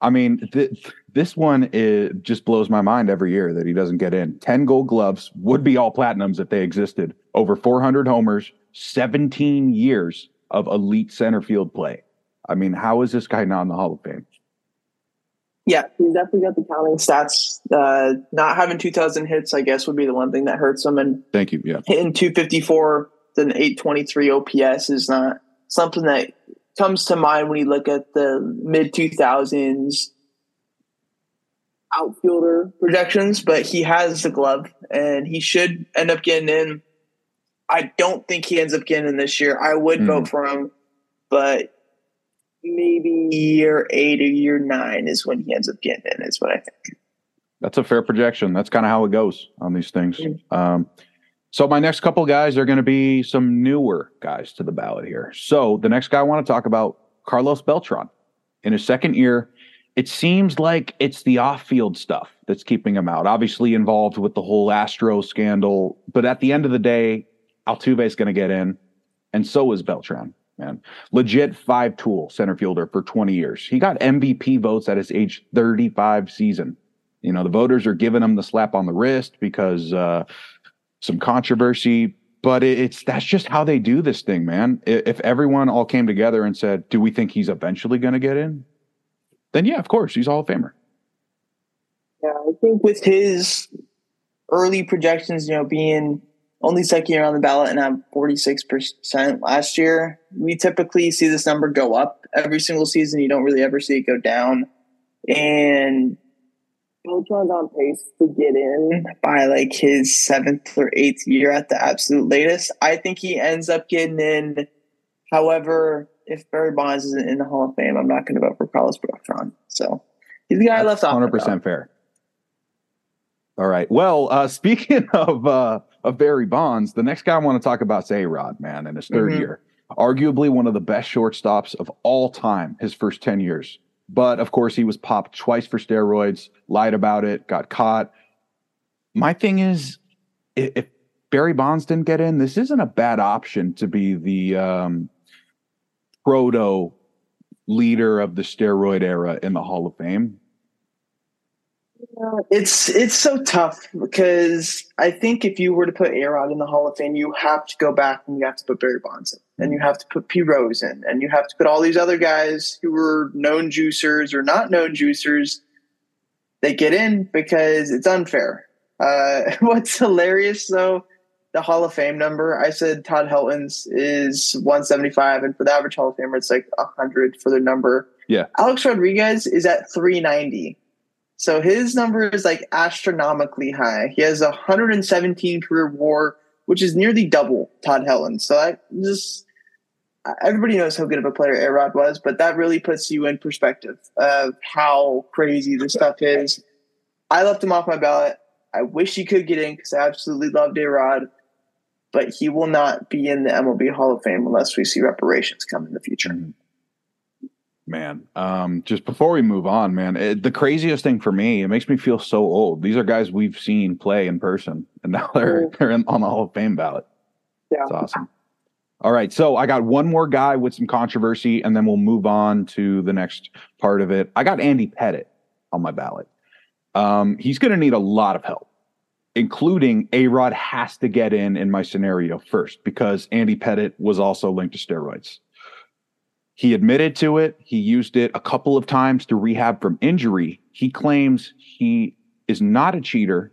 I mean, th- this one is, just blows my mind every year that he doesn't get in. 10 gold gloves would be all platinums if they existed. Over 400 homers, 17 years of elite center field play. I mean, how is this guy not in the Hall of Fame? Yeah, he's definitely got the counting stats. Uh, not having 2,000 hits, I guess, would be the one thing that hurts him. And thank you. Yeah, hitting 254 than 823 OPS is not something that comes to mind when you look at the mid 2000s outfielder projections. But he has the glove, and he should end up getting in. I don't think he ends up getting in this year. I would mm. vote for him, but maybe year eight or year nine is when he ends up getting in, is what I think. That's a fair projection. That's kind of how it goes on these things. Mm-hmm. Um, so my next couple guys are going to be some newer guys to the ballot here. So the next guy I want to talk about, Carlos Beltran. In his second year, it seems like it's the off-field stuff that's keeping him out. Obviously involved with the whole Astro scandal, but at the end of the day, Altuve is going to get in, and so is Beltran man. Legit five tool center fielder for 20 years. He got MVP votes at his age 35 season. You know, the voters are giving him the slap on the wrist because uh, some controversy, but it's that's just how they do this thing, man. If everyone all came together and said, "Do we think he's eventually going to get in?" Then yeah, of course, he's Hall of Famer. Yeah, I think with his early projections, you know, being only second year on the ballot and have 46% last year. We typically see this number go up every single season. You don't really ever see it go down. And Beltran's on pace to get in by like his seventh or eighth year at the absolute latest. I think he ends up getting in. However, if Barry Bonds isn't in the Hall of Fame, I'm not going to vote for Carlos Beltran. So he's the guy That's left off. 100% fair. All right. Well, uh, speaking of uh, of Barry Bonds, the next guy I want to talk about is A Rod, man, in his 3rd mm-hmm. year. Arguably one of the best shortstops of all time, his first 10 years. But of course, he was popped twice for steroids, lied about it, got caught. My thing is, if Barry Bonds didn't get in, this isn't a bad option to be the um, proto leader of the steroid era in the Hall of Fame. It's it's so tough because I think if you were to put Arod in the Hall of Fame, you have to go back and you have to put Barry Bonds in, and you have to put P Rose in, and you have to put all these other guys who were known juicers or not known juicers. They get in because it's unfair. Uh, what's hilarious though, the Hall of Fame number. I said Todd Helton's is 175, and for the average Hall of Famer, it's like 100 for their number. Yeah, Alex Rodriguez is at 390. So his number is like astronomically high. He has a 117 career WAR, which is nearly double Todd Helton. So I just everybody knows how good of a player Arod was, but that really puts you in perspective of how crazy this stuff is. I left him off my ballot. I wish he could get in because I absolutely loved Arod, but he will not be in the MLB Hall of Fame unless we see reparations come in the future. Mm-hmm man. Um, just before we move on, man, it, the craziest thing for me, it makes me feel so old. These are guys we've seen play in person, and now they're they're in, on the Hall of Fame ballot. Yeah, it's awesome. All right, so I got one more guy with some controversy, and then we'll move on to the next part of it. I got Andy Pettitte on my ballot. Um, he's going to need a lot of help, including A Rod has to get in in my scenario first because Andy Pettitte was also linked to steroids. He admitted to it. He used it a couple of times to rehab from injury. He claims he is not a cheater.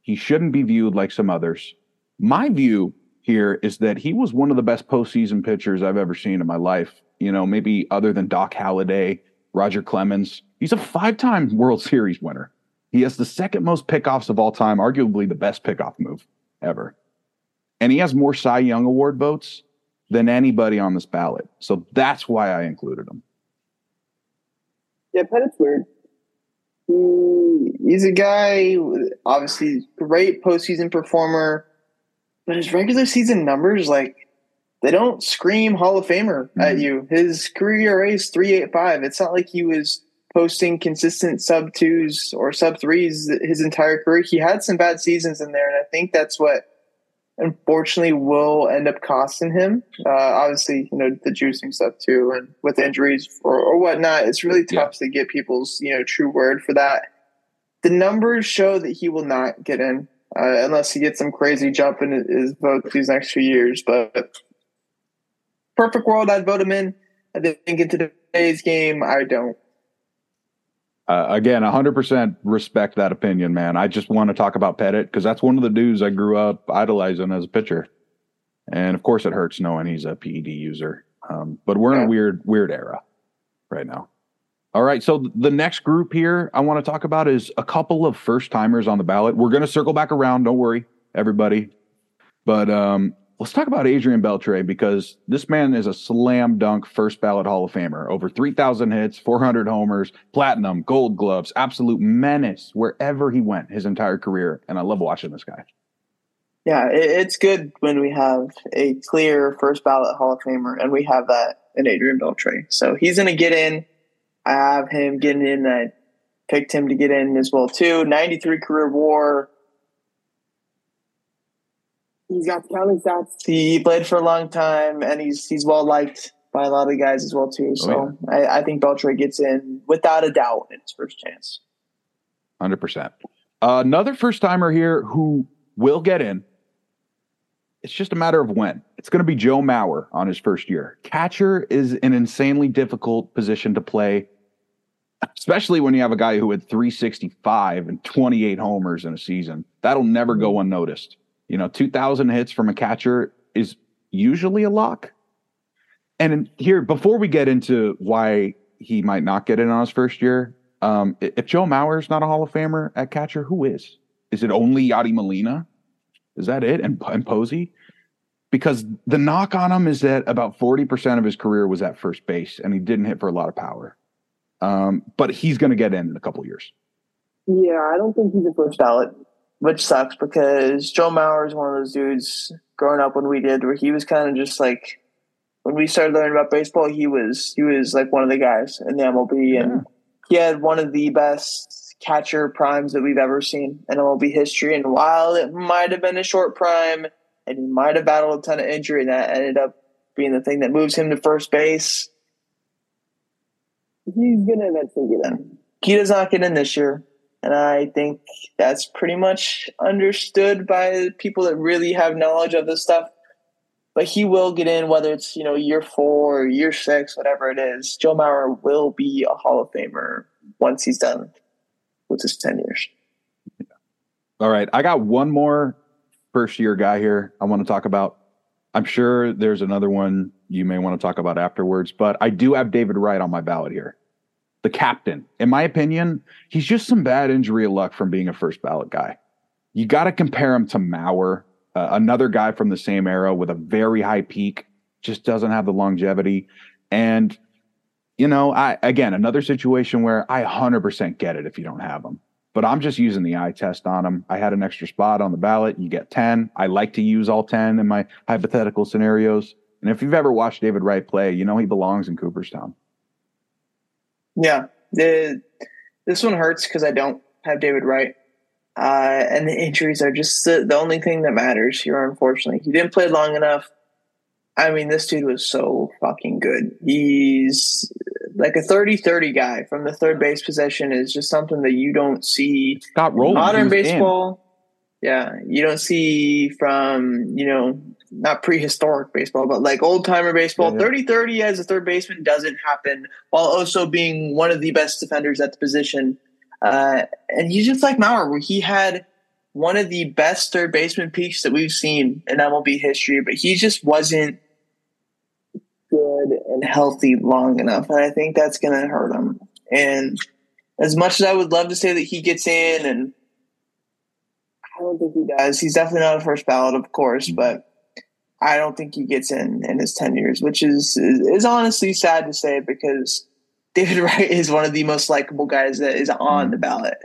He shouldn't be viewed like some others. My view here is that he was one of the best postseason pitchers I've ever seen in my life. You know, maybe other than Doc Halladay, Roger Clemens. He's a five time World Series winner. He has the second most pickoffs of all time, arguably the best pickoff move ever. And he has more Cy Young Award votes than anybody on this ballot. So that's why I included him. Yeah, Pettitte's weird. He, he's a guy, obviously, great postseason performer. but his regular season numbers, like, they don't scream Hall of Famer mm-hmm. at you. His career ERA is 385. It's not like he was posting consistent sub twos or sub threes his entire career. He had some bad seasons in there, and I think that's what unfortunately will end up costing him. Uh, obviously, you know the juicing stuff too, and with injuries or, or whatnot, it's really tough yeah. to get people's you know true word for that. The numbers show that he will not get in uh, unless he gets some crazy jump in his vote these next few years. But perfect world, I'd vote him in. I didn't think in today's game, I don't. Uh, again, 100% respect that opinion, man. I just want to talk about Pettitte because that's one of the dudes I grew up idolizing as a pitcher. And of course, it hurts knowing he's a PED user. Um, but we're yeah. in a weird, weird era right now. All right. So the next group here I want to talk about is a couple of first timers on the ballot. We're going to circle back around. Don't worry, everybody. But um, Let's talk about Adrian Beltre because this man is a slam dunk first ballot Hall of Famer. Over 3,000 hits, 400 homers, platinum, gold gloves, absolute menace wherever he went his entire career. And I love watching this guy. Yeah, it's good when we have a clear first ballot Hall of Famer, and we have that in Adrian Beltre. So he's going to get in. I have him getting in. I picked him to get in as well, too. 93 career war He's got counting stats. He played for a long time, and he's he's well liked by a lot of guys as well too. So oh, yeah. I, I, think Beltre gets in without a doubt in his first chance. Hundred uh, percent. Another first timer here who will get in. It's just a matter of when. It's going to be Joe Mauer on his first year. Catcher is an insanely difficult position to play, especially when you have a guy who had 365 and 28 homers in a season. That'll never go mm-hmm. unnoticed. You know, 2,000 hits from a catcher is usually a lock. And here, before we get into why he might not get in on his first year, um, if Joe Mauer's not a Hall of Famer at catcher, who is? Is it only Yadi Molina? Is that it? And, and Posey? Because the knock on him is that about 40% of his career was at first base and he didn't hit for a lot of power. Um, but he's going to get in in a couple years. Yeah, I don't think he's a first ballot which sucks because Joe Mauer is one of those dudes growing up when we did, where he was kind of just like when we started learning about baseball, he was he was like one of the guys in the MLB, yeah. and he had one of the best catcher primes that we've ever seen in MLB history. And while it might have been a short prime, and he might have battled a ton of injury, and that ended up being the thing that moves him to first base. He's gonna eventually get in. He does not get in this year. And I think that's pretty much understood by people that really have knowledge of this stuff. But he will get in, whether it's you know year four or year six, whatever it is. Joe Mauer will be a Hall of Famer once he's done with his ten years. All right, I got one more first year guy here I want to talk about. I'm sure there's another one you may want to talk about afterwards, but I do have David Wright on my ballot here the captain. In my opinion, he's just some bad injury luck from being a first ballot guy. You got to compare him to Mauer, uh, another guy from the same era with a very high peak, just doesn't have the longevity. And, you know, I, again, another situation where I 100% get it if you don't have him. But I'm just using the eye test on him. I had an extra spot on the ballot. You get 10. I like to use all 10 in my hypothetical scenarios. And if you've ever watched David Wright play, you know he belongs in Cooperstown. Yeah, the this one hurts because I don't have David Wright, uh, and the injuries are just the, the only thing that matters here. Unfortunately, he didn't play long enough. I mean, this dude was so fucking good. He's like a 30-30 guy from the third base possession is just something that you don't see Scott Rolen, modern baseball. In. Yeah, you don't see from, you know, not prehistoric baseball, but like old timer baseball. 30 yeah, 30 as a third baseman doesn't happen while also being one of the best defenders at the position. Uh, and he's just like Mauer, where he had one of the best third baseman peaks that we've seen in MLB history, but he just wasn't good and healthy long enough. And I think that's going to hurt him. And as much as I would love to say that he gets in, and I don't think he does, he's definitely not a first ballot, of course, but I don't think he gets in in his 10 years, which is, is, honestly sad to say because David Wright is one of the most likable guys that is on mm-hmm. the ballot.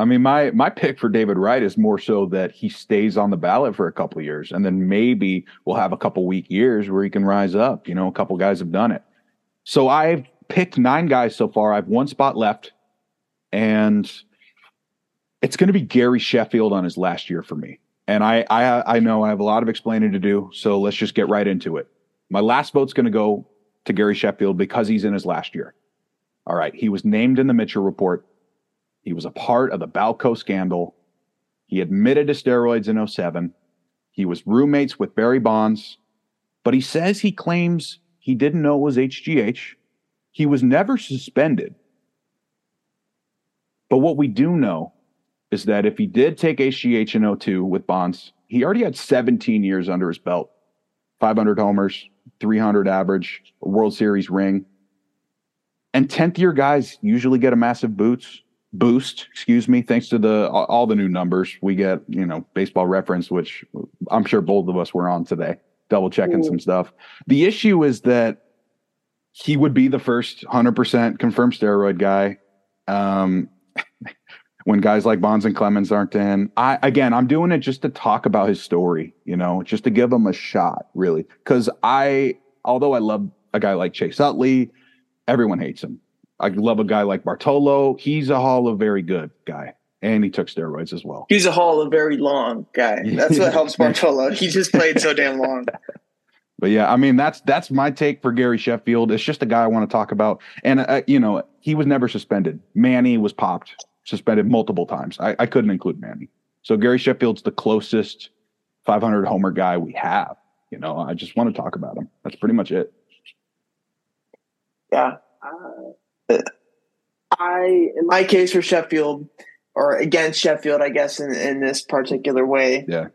I mean, my my pick for David Wright is more so that he stays on the ballot for a couple years, and then maybe we'll have a couple weak years where he can rise up. You know, a couple guys have done it. So I've picked nine guys so far. I have one spot left, and it's going to be Gary Sheffield on his last year for me. And I, I I know I have a lot of explaining to do, so let's just get right into it. My last vote's going to go to Gary Sheffield because he's in his last year. All right, he was named in the Mitchell report. He was a part of the Balco scandal. He admitted to steroids in 07. He was roommates with Barry Bonds, but he says he claims he didn't know it was HGH. He was never suspended. But what we do know is that if he did take HGH in 02 with Bonds, he already had 17 years under his belt 500 homers, 300 average, World Series ring. And 10th year guys usually get a massive boots boost, excuse me, thanks to the all the new numbers we get, you know, baseball reference, which I'm sure both of us were on today, double checking some stuff. The issue is that he would be the first 100% confirmed steroid guy. Um, when guys like Bonds and Clemens aren't in. I again, I'm doing it just to talk about his story, you know, just to give him a shot, really. Because I, although I love a guy like Chase Utley, everyone hates him. I love a guy like Bartolo. He's a Hall of Very Good guy, and he took steroids as well. He's a Hall of Very Long guy. That's what helps Bartolo. He just played so damn long. But yeah, I mean that's that's my take for Gary Sheffield. It's just a guy I want to talk about, and uh, you know he was never suspended. Manny was popped suspended multiple times. I, I couldn't include Manny. So Gary Sheffield's the closest 500 homer guy we have. You know, I just want to talk about him. That's pretty much it. Yeah. Uh, I, in my case for Sheffield, or against Sheffield, I guess, in, in this particular way, yeah,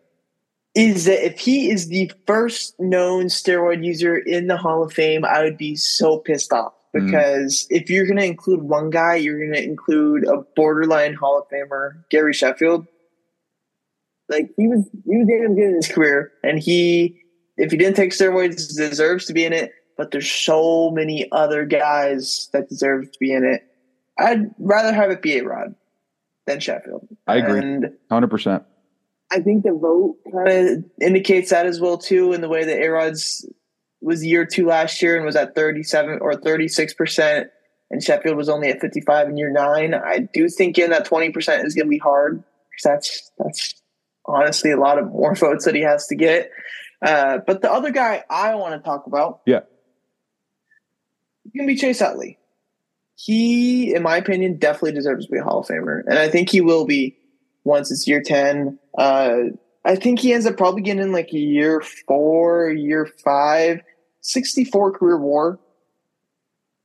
is that if he is the first known steroid user in the Hall of Fame, I would be so pissed off. Mm. because mm. if you're going to include one guy, you're going to include a borderline Hall of Famer, Gary Sheffield. Like he was, he was damn good in his career, and he, if he didn't take steroids, deserves to be in it. But there's so many other guys that deserve to be in it. I'd rather have it be a Rod than Sheffield. I agree, hundred percent. I think the vote kind of indicates that as well too, in the way that A Rod's was year two last year and was at 37 or 36 percent, and Sheffield was only at 55 in year nine. I do think in that 20 percent is going to be hard because that's that's honestly a lot of more votes that he has to get. Uh, but the other guy I want to talk about, yeah, going to be Chase Utley. He, in my opinion, definitely deserves to be a Hall of Famer, and I think he will be once it's year 10. Uh, I think he ends up probably getting in like year four, year five. 64 career war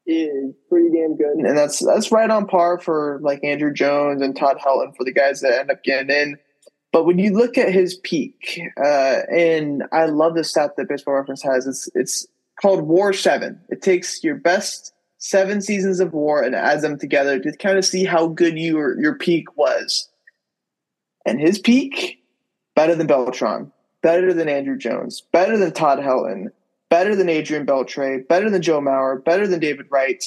is pretty damn good. And that's that's right on par for like Andruw Jones and Todd Helton for the guys that end up getting in. But when you look at his peak, uh, and I love the stat that Baseball Reference has, it's it's called War Seven. It takes your best seven seasons of war and adds them together to kind of see how good your your peak was. And his peak, better than Beltran, better than Andruw Jones, better than Todd Helton, better than Adrian Beltre, better than Joe Mauer, better than David Wright,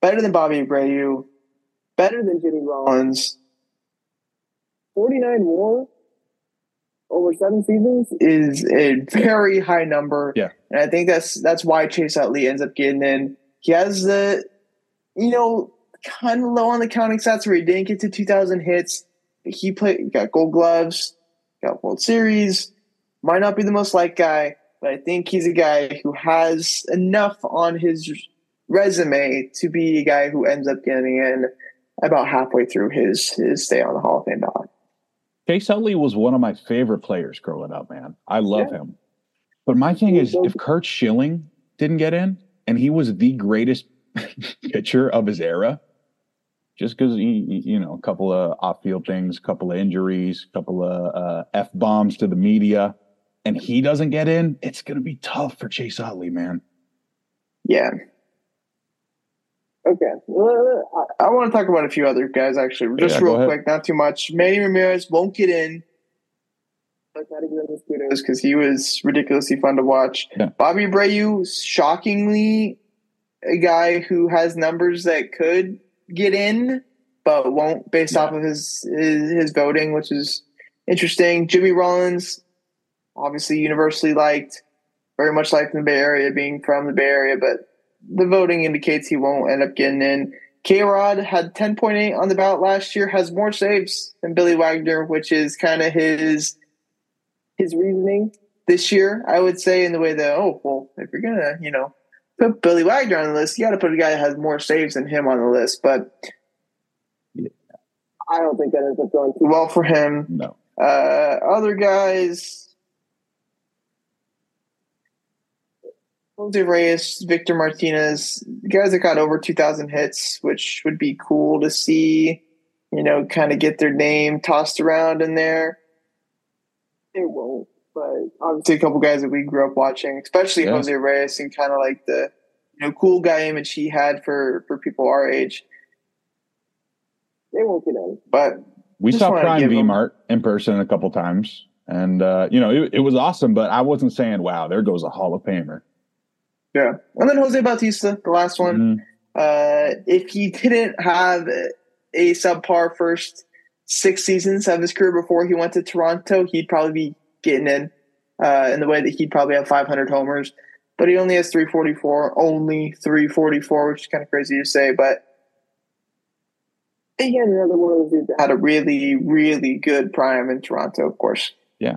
better than Bobby Abreu, better than Jimmy Rollins. 49 more over seven seasons is a very high number. Yeah. And I think that's that's why Chase Utley ends up getting in. He has the, you know, kind of low on the counting stats where he didn't get to 2,000 hits. He played, got gold gloves, got World Series, might not be the most liked guy, but I think he's a guy who has enough on his resume to be a guy who ends up getting in about halfway through his his stay on the Hall of Fame ballot. Chase Utley was one of my favorite players growing up, man. I love yeah. him. But my thing is, if Curt Schilling didn't get in, and he was the greatest pitcher of his era, just because he, you know, a couple of off-field things, a couple of injuries, a couple of uh, f bombs to the media, and he doesn't get in, it's going to be tough for Chase Utley, man. Yeah. Okay. Well, I, I want to talk about a few other guys actually, just yeah, real quick, not too much. Manny Ramirez won't get in. I gotta give him kudos because he was ridiculously fun to watch. Yeah. Bobby Abreu, shockingly, a guy who has numbers that could get in, but won't based yeah. off of his, his, his voting, which is interesting. Jimmy Rollins, obviously universally liked, very much liked in the Bay Area, being from the Bay Area, but the voting indicates he won't end up getting in. K Rod had 10.8 on the ballot last year, has more saves than Billy Wagner, which is kind of his his reasoning this year, I would say, in the way that, oh, well, if you're going to, you know, put Billy Wagner on the list, you got to put a guy that has more saves than him on the list. But yeah. I don't think that ends up going too well for him. No. Uh, other guys, Jose Reyes, Victor Martinez, guys that got over 2,000 hits, which would be cool to see, you know, kind of get their name tossed around in there. It won't, but obviously a couple guys that we grew up watching, especially yeah. Jose Reyes and kind of like the, you know, cool guy image he had for, for people our age. They won't get in, but we saw Prime V Mart in person a couple times, and uh, you know it, it, was awesome. But I wasn't saying, "Wow, there goes a Hall of Famer." Yeah, and then Jose Bautista, the last one. Mm-hmm. Uh, if he didn't have a subpar first six seasons of his career before he went to Toronto, he'd probably be getting in uh, in the way that he'd probably have 500 homers. But he only has 344, only 344, which is kind of crazy to say. But again, another one of those dudes that had a really, really good prime in Toronto, of course. Yeah.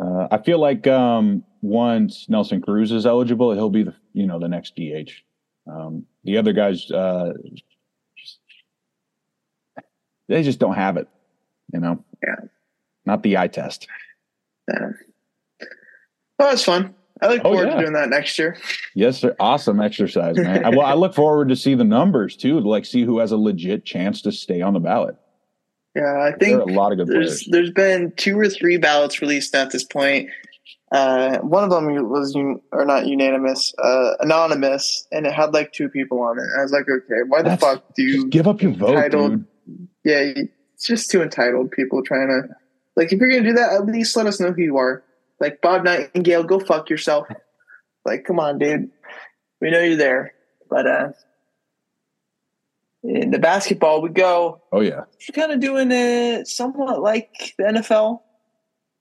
Uh, I feel like um, once Nelson Cruz is eligible, he'll be the you know the next DH. Um, the other guys, uh, they just don't have it. You know. Yeah. Not the eye test. Yeah. Well, it's fun. I look oh, forward yeah. to doing that next year. Yes, sir. Awesome exercise, man. well, I look forward to see the numbers too, to like see who has a legit chance to stay on the ballot. Yeah, I think a lot of good there's, players. There's been two or three ballots released at this point. Uh, one of them was un- or not unanimous, uh, anonymous, and it had like two people on it. I was like, okay, why the fuck do you give up your vote? Entitled, dude. Yeah, it's just too entitled. People trying to like, if you're gonna do that, at least let us know who you are. Like Bob Nightingale, go fuck yourself. Like, come on, dude. We know you're there. But uh in the basketball, we go. Oh yeah, kind of doing it somewhat like the NFL.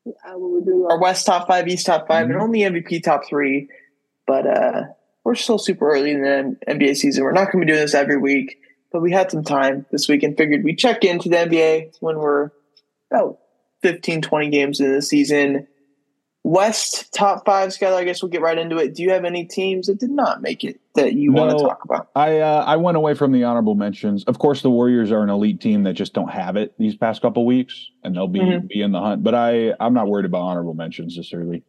Uh, we do our West top five, East top 5 mm-hmm. and only MVP top three. But uh we're still super early in the NBA season. We're not going to be doing this every week, but we had some time this week and figured we'd check into the NBA when we're about 15, 20 games in the season. West top five, Skyler. I guess we'll get right into it. Do you have any teams that did not make it that you no, want to talk about? I uh, I went away from the honorable mentions. Of course, the Warriors are an elite team that just don't have it these past couple weeks, and they'll be mm-hmm. be in the hunt. But I I'm not worried about honorable mentions this early.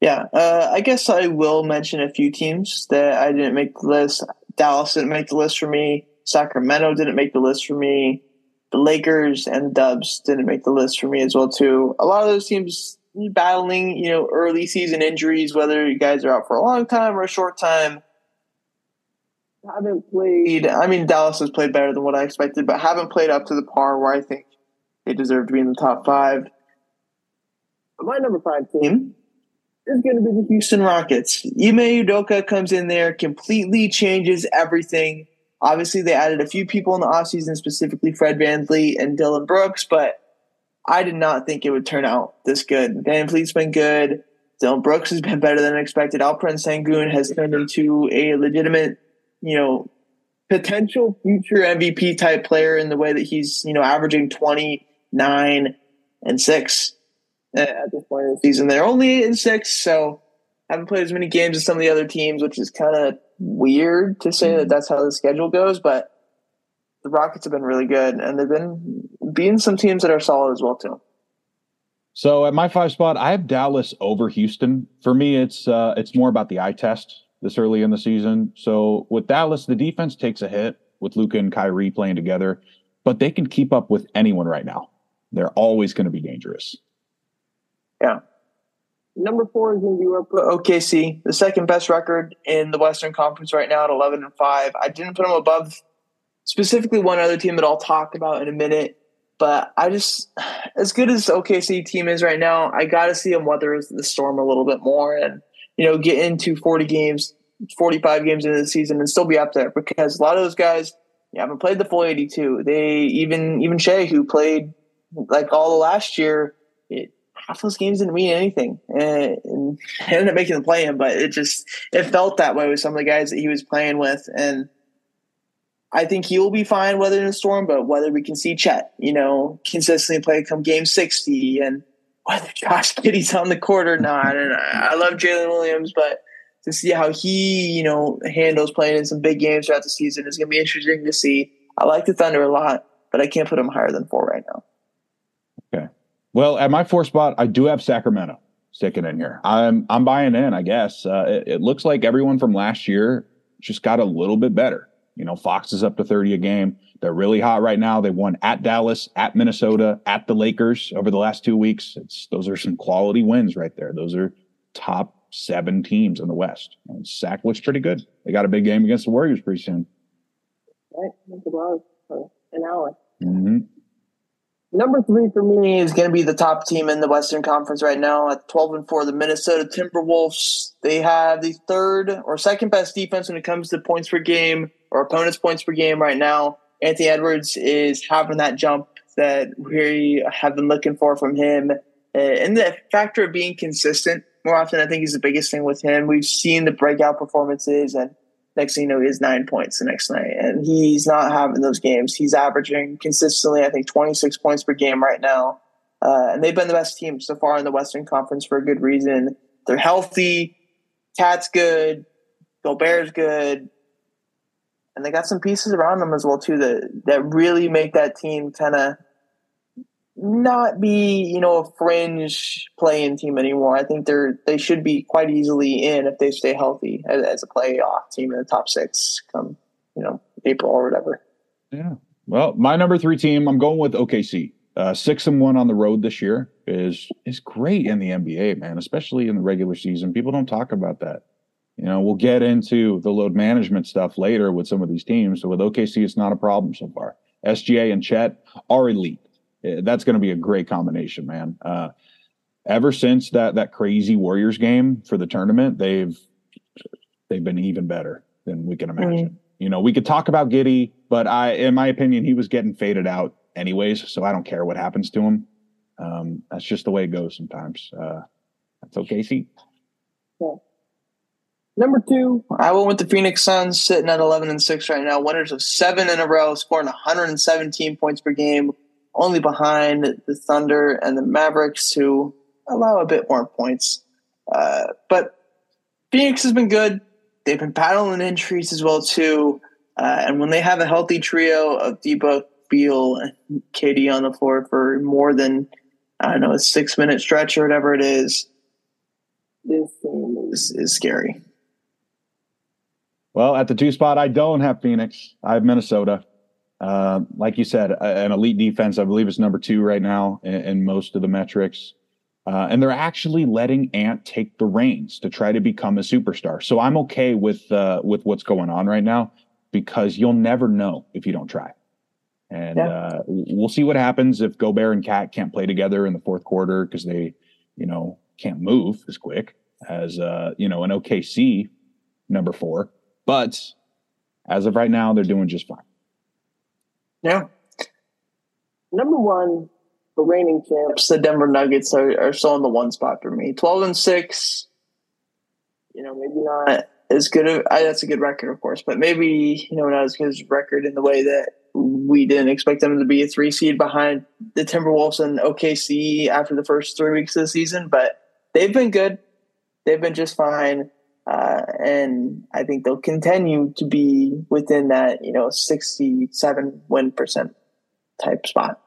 Yeah, uh, I guess I will mention a few teams that I didn't make the list. Dallas didn't make the list for me. Sacramento didn't make the list for me. The Lakers and Dubs didn't make the list for me as well too. A lot of those teams battling, you know, early season injuries, whether you guys are out for a long time or a short time. Haven't played. I mean, Dallas has played better than what I expected, but haven't played up to the par where I think they deserve to be in the top five. My number five team is going to be the Houston Rockets. Ime Udoka comes in there, completely changes everything. Obviously, they added a few people in the offseason, specifically Fred VanVleet and Dillon Brooks, but I did not think it would turn out this good. VanVleet's been good. Dillon Brooks has been better than expected. Alperen Sengun has turned into a legitimate, you know, potential future MVP type player in the way that he's, you know, averaging 29 and 6 uh, at this point in the season. They're only in 6, so haven't played as many games as some of the other teams, which is kind of weird to say that mm-hmm. that's how the schedule goes, but the Rockets have been really good, and they've been beating some teams that are solid as well too. So at my five spot, I have Dallas over Houston. For me, it's uh, it's more about the eye test this early in the season. So with Dallas, the defense takes a hit with Luka and Kyrie playing together, but they can keep up with anyone right now. They're always going to be dangerous. Yeah. Number four is going to be OKC, the second best record in the Western Conference right now at eleven and five. I didn't put them above specifically one other team that I'll talk about in a minute. But I just, as good as OKC team is right now, I got to see them weather the storm a little bit more and, you know, get into 40 games, 45 games into the season and still be up there because a lot of those guys you haven't played the full 82. They even even Shai, who played like all the last year, it, half those games didn't mean anything, and, and ended up making the play in. But it just it felt that way with some of the guys that he was playing with, and I think he will be fine weathering the storm. But whether we can see Chet, you know, consistently play come game 60, and whether Josh Giddey's on the court or not, and I, I love Jalen Williams, but to see how he, you know, handles playing in some big games throughout the season is going to be interesting to see. I like the Thunder a lot, but I can't put them higher than four right now. Okay. Well, at my four spot, I do have Sacramento sticking in here. I'm I'm buying in. I guess uh, it, it looks like everyone from last year just got a little bit better. You know, Fox is up to 30 a game. They're really hot right now. They won at Dallas, at Minnesota, at the Lakers over the last two weeks. It's those are some quality wins right there. Those are top seven teams in the West. And Sac looks pretty good. They got a big game against the Warriors pretty soon. Right, for an hour. Mm-hmm. Number three for me is going to be the top team in the Western Conference right now at 12 and 4, the Minnesota Timberwolves. They have the third or second best defense when it comes to points per game or opponents' points per game right now. Anthony Edwards is having that jump that we have been looking for from him. Uh, and the factor of being consistent more often, I think is the biggest thing with him. We've seen the breakout performances, and next thing you know, he has nine points the next night, and he's not having those games. He's averaging consistently, I think, 26 points per game right now. Uh, and they've been the best team so far in the Western Conference for a good reason. They're healthy. KAT's good. Gobert's good. And they got some pieces around them as well too that that really make that team kind of not be, you know, a fringe playing team anymore. I think they're they should be quite easily in if they stay healthy as, as, a playoff team in the top six come, you know, April or whatever. Yeah. Well, my number three team, I'm going with OKC. Uh, six and one on the road this year is is great in the NBA, man, especially in the regular season. People don't talk about that. You know, we'll get into the load management stuff later with some of these teams. So with OKC, it's not a problem so far. SGA and Chet are elite that's going to be a great combination, man. Uh, ever since that that crazy Warriors game for the tournament, they've they've been even better than we can imagine. Mm-hmm. You know, we could talk about Giddey, but I, in my opinion, he was getting faded out anyways. So I don't care what happens to him. Um, that's just the way it goes sometimes. Uh, that's okay. See. Yeah. Number two, I went with the Phoenix Suns, sitting at eleven and six right now, winners of seven in a row, scoring 117 points per game only behind the Thunder and the Mavericks, who allow a bit more points. Uh, but Phoenix has been good. They've been battling injuries as well too. Uh, and when they have a healthy trio of Debo, Beal, and KD on the floor for more than I don't know a six minute stretch or whatever it is, this is, is scary. Well, at the two spot, I don't have Phoenix. I have Minnesota. Uh, like you said, an elite defense. I believe it's number two right now in, in most of the metrics. Uh, and they're actually letting Ant take the reins to try to become a superstar. So I'm okay with uh, with what's going on right now because you'll never know if you don't try. And yeah. uh, we'll see what happens if Gobert and KAT can't play together in the fourth quarter because they, you know, can't move as quick as uh, you know an OKC number four. But as of right now, they're doing just fine. Yeah. Number one, the reigning champs, the Denver Nuggets, are, are still in the one spot for me. 12 and 6, you know, maybe not as good. Of, I, that's a good record, of course, but maybe, you know, not as good as record in the way that we didn't expect them to be a three seed behind the Timberwolves and OKC after the first three weeks of the season. But they've been good. They've been just fine. Uh, and I think they'll continue to be within that, you know, 67 win percent type spot.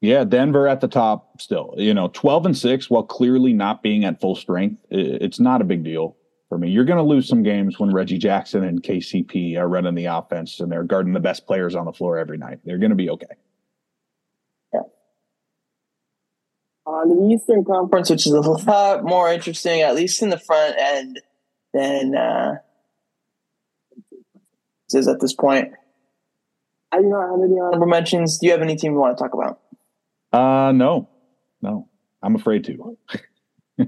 Yeah, Denver at the top still. You know, 12 and 6 while clearly not being at full strength, it's not a big deal for me. You're going to lose some games when Reggie Jackson and KCP are running the offense and they're guarding the best players on the floor every night. They're going to be okay. Yeah. On the Eastern Conference, which is a lot more interesting, at least in the front end, than uh, is at this point. I do not have any honorable mentions. Do you have any team you want to talk about? Uh, no, no. I'm afraid to. uh,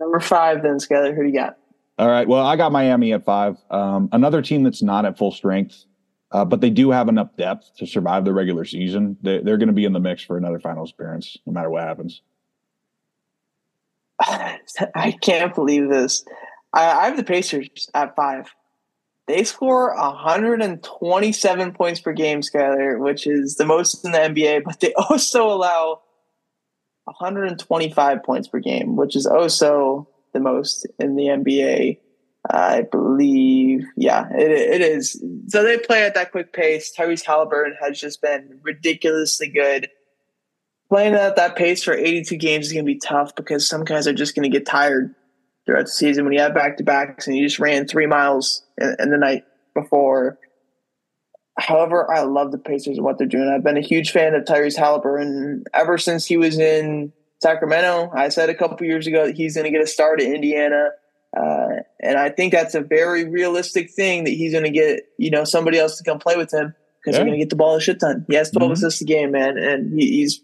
number five, then Skyler. Who do you got? All right. Well, I got Miami at five. Um, another team that's not at full strength. uh, but they do have enough depth to survive the regular season. They, they're going to be in the mix for another finals appearance, no matter what happens. I can't believe this. I, I have the Pacers at five. They score 127 points per game, Skyler, which is the most in the NBA, but they also allow 125 points per game, which is also the most in the NBA. I believe, yeah, it, it is. So they play at that quick pace. Tyrese Halliburton has just been ridiculously good. Playing at that pace for 82 games is going to be tough because some guys are just going to get tired throughout the season. When you have back to backs and you just ran three miles in, in the night before. However, I love the Pacers and what they're doing. I've been a huge fan of Tyrese Halliburton ever since he was in Sacramento. I said a couple years ago that he's going to get a start at Indiana. Uh, and I think that's a very realistic thing that he's going to get, you know, somebody else to come play with him because yeah. they're going to get the ball a shit ton. He has 12 mm-hmm. assists a game, man. And he, he's,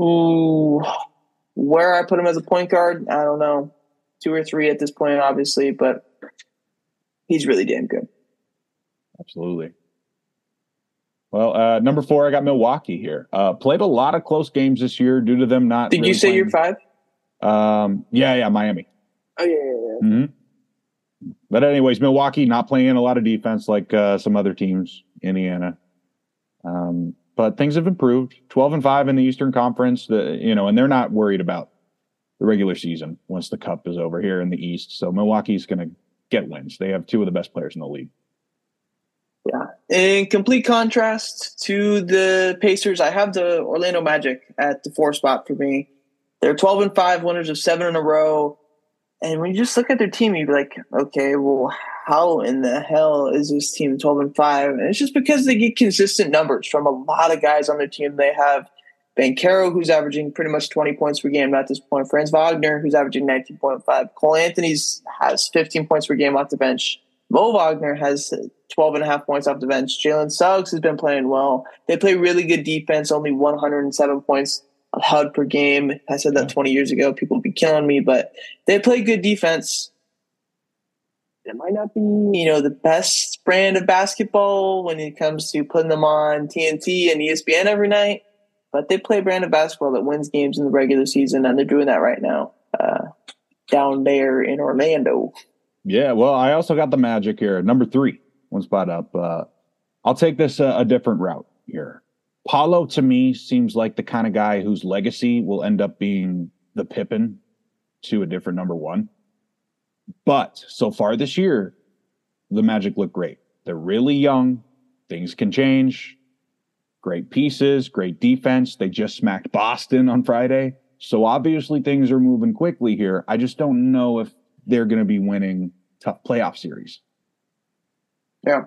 ooh, where I put him as a point guard, I don't know. Two or three at this point, obviously, but he's really damn good. Absolutely. Well, uh, number four, I got Milwaukee here. Uh, played a lot of close games this year due to them not. Did really you say playing. you're five? Um, yeah, yeah, Miami. Oh yeah, yeah, yeah. Mm-hmm. But anyways, Milwaukee not playing a lot of defense like uh, some other teams, Indiana. Um, but things have improved. Twelve and five in the Eastern Conference. The you know, and they're not worried about the regular season once the cup is over here in the East. So Milwaukee's going to get wins. They have two of the best players in the league. Yeah. In complete contrast to the Pacers, I have the Orlando Magic at the four spot for me. They're 12 and 5, winners of seven in a row. And when you just look at their team, you'd be like, okay, well, how in the hell is this team 12 and 5? And it's just because they get consistent numbers from a lot of guys on their team. They have Banchero, who's averaging pretty much 20 points per game at this point. Franz Wagner, who's averaging 19.5. Cole Anthony's has 15 points per game off the bench. Mo Wagner has 12 and a half points off the bench. Jalen Suggs has been playing well. They play really good defense, only 107 points HUD per game. I said that 20 years ago. People would be killing me, but they play good defense. It might not be, you know, the best brand of basketball when it comes to putting them on TNT and ESPN every night, but they play a brand of basketball that wins games in the regular season, and they're doing that right now uh, down there in Orlando. Yeah, well, I also got the Magic here, number three, one spot up. Uh, I'll take this uh, a different route here. Paolo to me seems like the kind of guy whose legacy will end up being the Pippen to a different number one. But so far this year, the Magic look great. They're really young. Things can change. Great pieces, great defense. They just smacked Boston on Friday. So obviously things are moving quickly here. I just don't know if they're going to be winning tough playoff series. Yeah.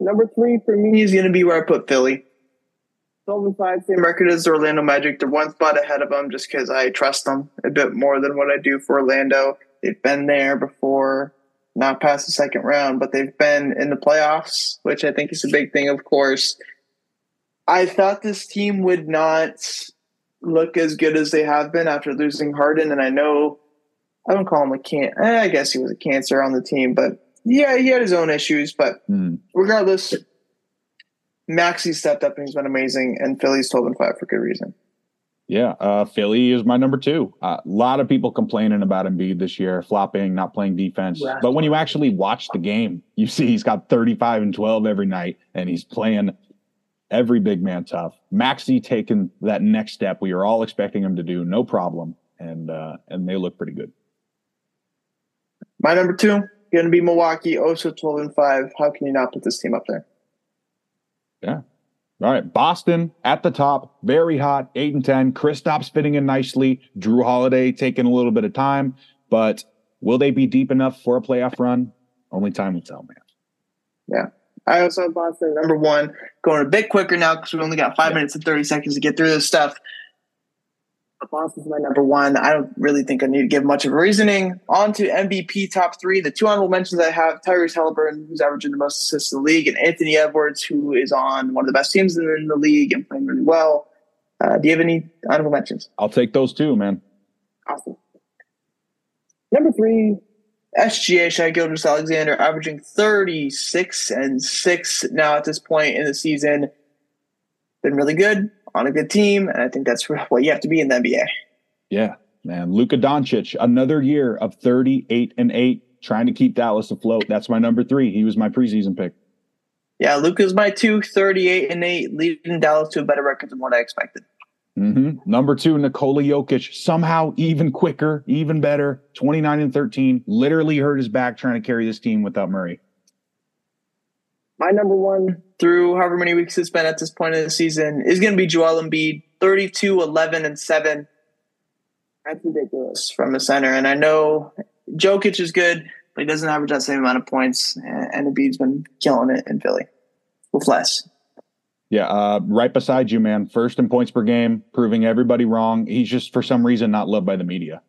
Number three for me is going to be where I put Philly. 12 and 5, same record as the Orlando Magic. They're one spot ahead of them just because I trust them a bit more than what I do for Orlando. They've been there before, not past the second round, but they've been in the playoffs, which I think is a big thing, of course. I thought this team would not look as good as they have been after losing Harden, and I know I don't call him a can. Eh, I guess he was a cancer on the team, but yeah, he had his own issues, but mm. regardless, Maxey stepped up and he's been amazing, and Philly's 12 and 5 for good reason. Yeah, uh, Philly is my number two. A uh, lot of people complaining about Embiid this year, flopping, not playing defense. Yeah. But when you actually watch the game, you see he's got 35 and 12 every night, and he's playing every big man tough. Maxey taking that next step we are all expecting him to do, no problem, and uh, and they look pretty good. My number two, going to be Milwaukee, also 12 and 5. How can you not put this team up there? Yeah. All right. Boston at the top, very hot, 8 and 10. Kristaps fitting in nicely. Jrue Holiday taking a little bit of time, but will they be deep enough for a playoff run? Only time will tell, man. Yeah. I also have Boston number one, going a bit quicker now because we only got five yeah. minutes and 30 seconds to get through this stuff. Boston's my number one. I don't really think I need to give much of a reasoning. On to MVP top three. The two honorable mentions I have Tyrese Halliburton, who's averaging the most assists in the league, and Anthony Edwards, who is on one of the best teams in the league and playing really well. Uh, do you have any honorable mentions? I'll take those two, man. Awesome. Number three, SGA Shai Gilgeous-Alexander averaging 36 and 6 now at this point in the season. Been really good on a good team, and I think that's what you have to be in the NBA. Yeah, man. Luka Doncic, another year of 38 and 8, trying to keep Dallas afloat. That's my number three. He was my preseason pick. Yeah, Luka's my two, 38 and 8, leading Dallas to a better record than what I expected. Mm-hmm. Number two, Nikola Jokic, somehow even quicker, even better, 29 and 13, literally hurt his back trying to carry this team without Murray. My number one through however many weeks it's been at this point of the season is going to be Joel Embiid, 32, 11, and 7. That's ridiculous from the center. And I know Jokic is good, but he doesn't average that same amount of points. And Embiid's been killing it in Philly with less. Yeah, uh, right beside you, man. First in points per game, proving everybody wrong. He's just for some reason not loved by the media.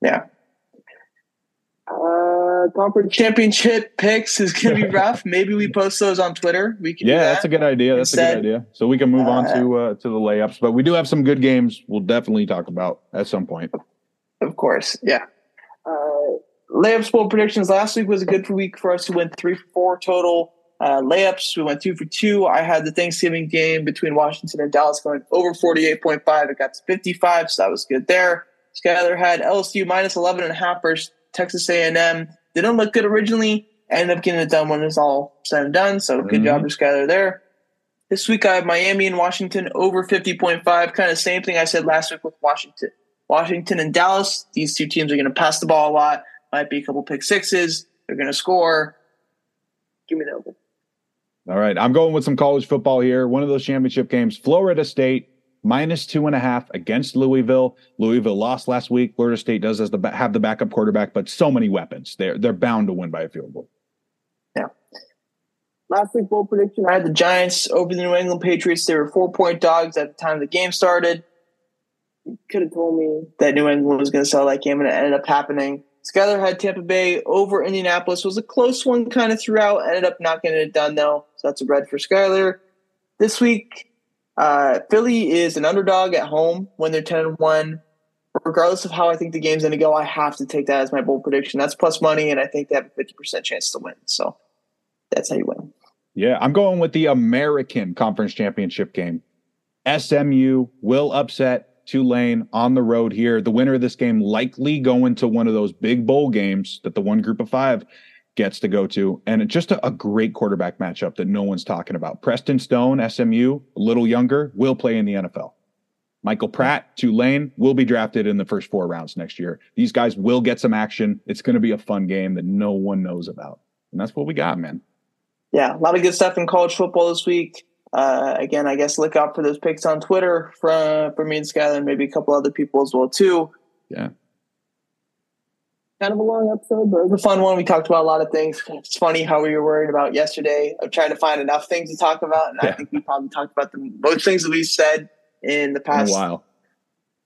Yeah. Uh, conference championship picks is going to be rough. Maybe we post those on Twitter. We can. Yeah, that that's a good idea. That's Instead, a good idea. So we can move uh, on to uh, to the layups, but we do have some good games. We'll definitely talk about at some point. Of course, yeah. Uh, layups bold predictions last week was a good week for us. We went three for four total. Uh, layups, we went two for two. I had the Thanksgiving game between Washington and Dallas going over 48.5. It got to 55, so that was good there. Skyler had LSU minus 11 and a half versus Texas A&M. Didn't look good originally. Ended up getting it done when it's all said and done. So good mm-hmm. job to Skyler there. This week I have Miami and Washington over 50.5. Kind of same thing I said last week with Washington. Washington and Dallas. These two teams are going to pass the ball a lot. Might be a couple pick sixes. They're going to score. Give me the over. All right. I'm going with some college football here. One of those championship games, Florida State minus two and a half against Louisville. Louisville lost last week. Florida State does as the have the backup quarterback, but so many weapons. They're they're bound to win by a field goal. Yeah. Last week bold prediction, I had the Giants over the New England Patriots. They were four point dogs at the time the game started. You could have told me that New England was going to sell that game, and it ended up happening. Skyler had Tampa Bay over Indianapolis. Was a close one kind of throughout. Ended up not getting it done though. So that's a red for Skyler. This week, uh, Philly is an underdog at home when they're 10 and 1. Regardless of how I think the game's going to go, I have to take that as my bold prediction. That's plus money, and I think they have a 50% chance to win. So that's how you win. Yeah, I'm going with the American Conference Championship game. SMU will upset Tulane on the road here. The winner of this game likely going to one of those big bowl games that the one group of five gets to go to. And just a, a, great quarterback matchup that no one's talking about. Preston Stone, SMU, a little younger, will play in the NFL. Michael Pratt, Tulane, will be drafted in the first four rounds next year. These guys will get some action. It's going to be a fun game that no one knows about. And that's what we got, man. Yeah, a lot of good stuff in college football this week. Uh, again, I guess look out for those picks on Twitter from for me and Skyler and maybe a couple other people as well too. Yeah. Kind of a long episode, but it was a fun one. We talked about a lot of things. It's funny how we were worried about yesterday of trying to find enough things to talk about, and yeah. I think we probably talked about the most things that we said in the past. In a while.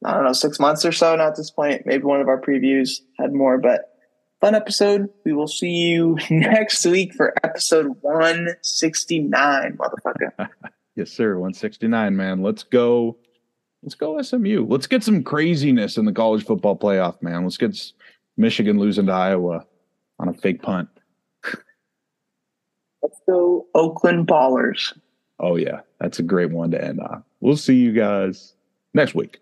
I don't know, six months or so. Now at this point, maybe one of our previews had more, but fun episode. We will see you next week for episode 169, motherfucker. yes, sir. 169, man. Let's go. Let's go SMU. Let's get some craziness in the college football playoff, man. Let's get Michigan losing to Iowa on a fake punt. Let's go Oakland Ballers. Oh, yeah. That's a great one to end on. We'll see you guys next week.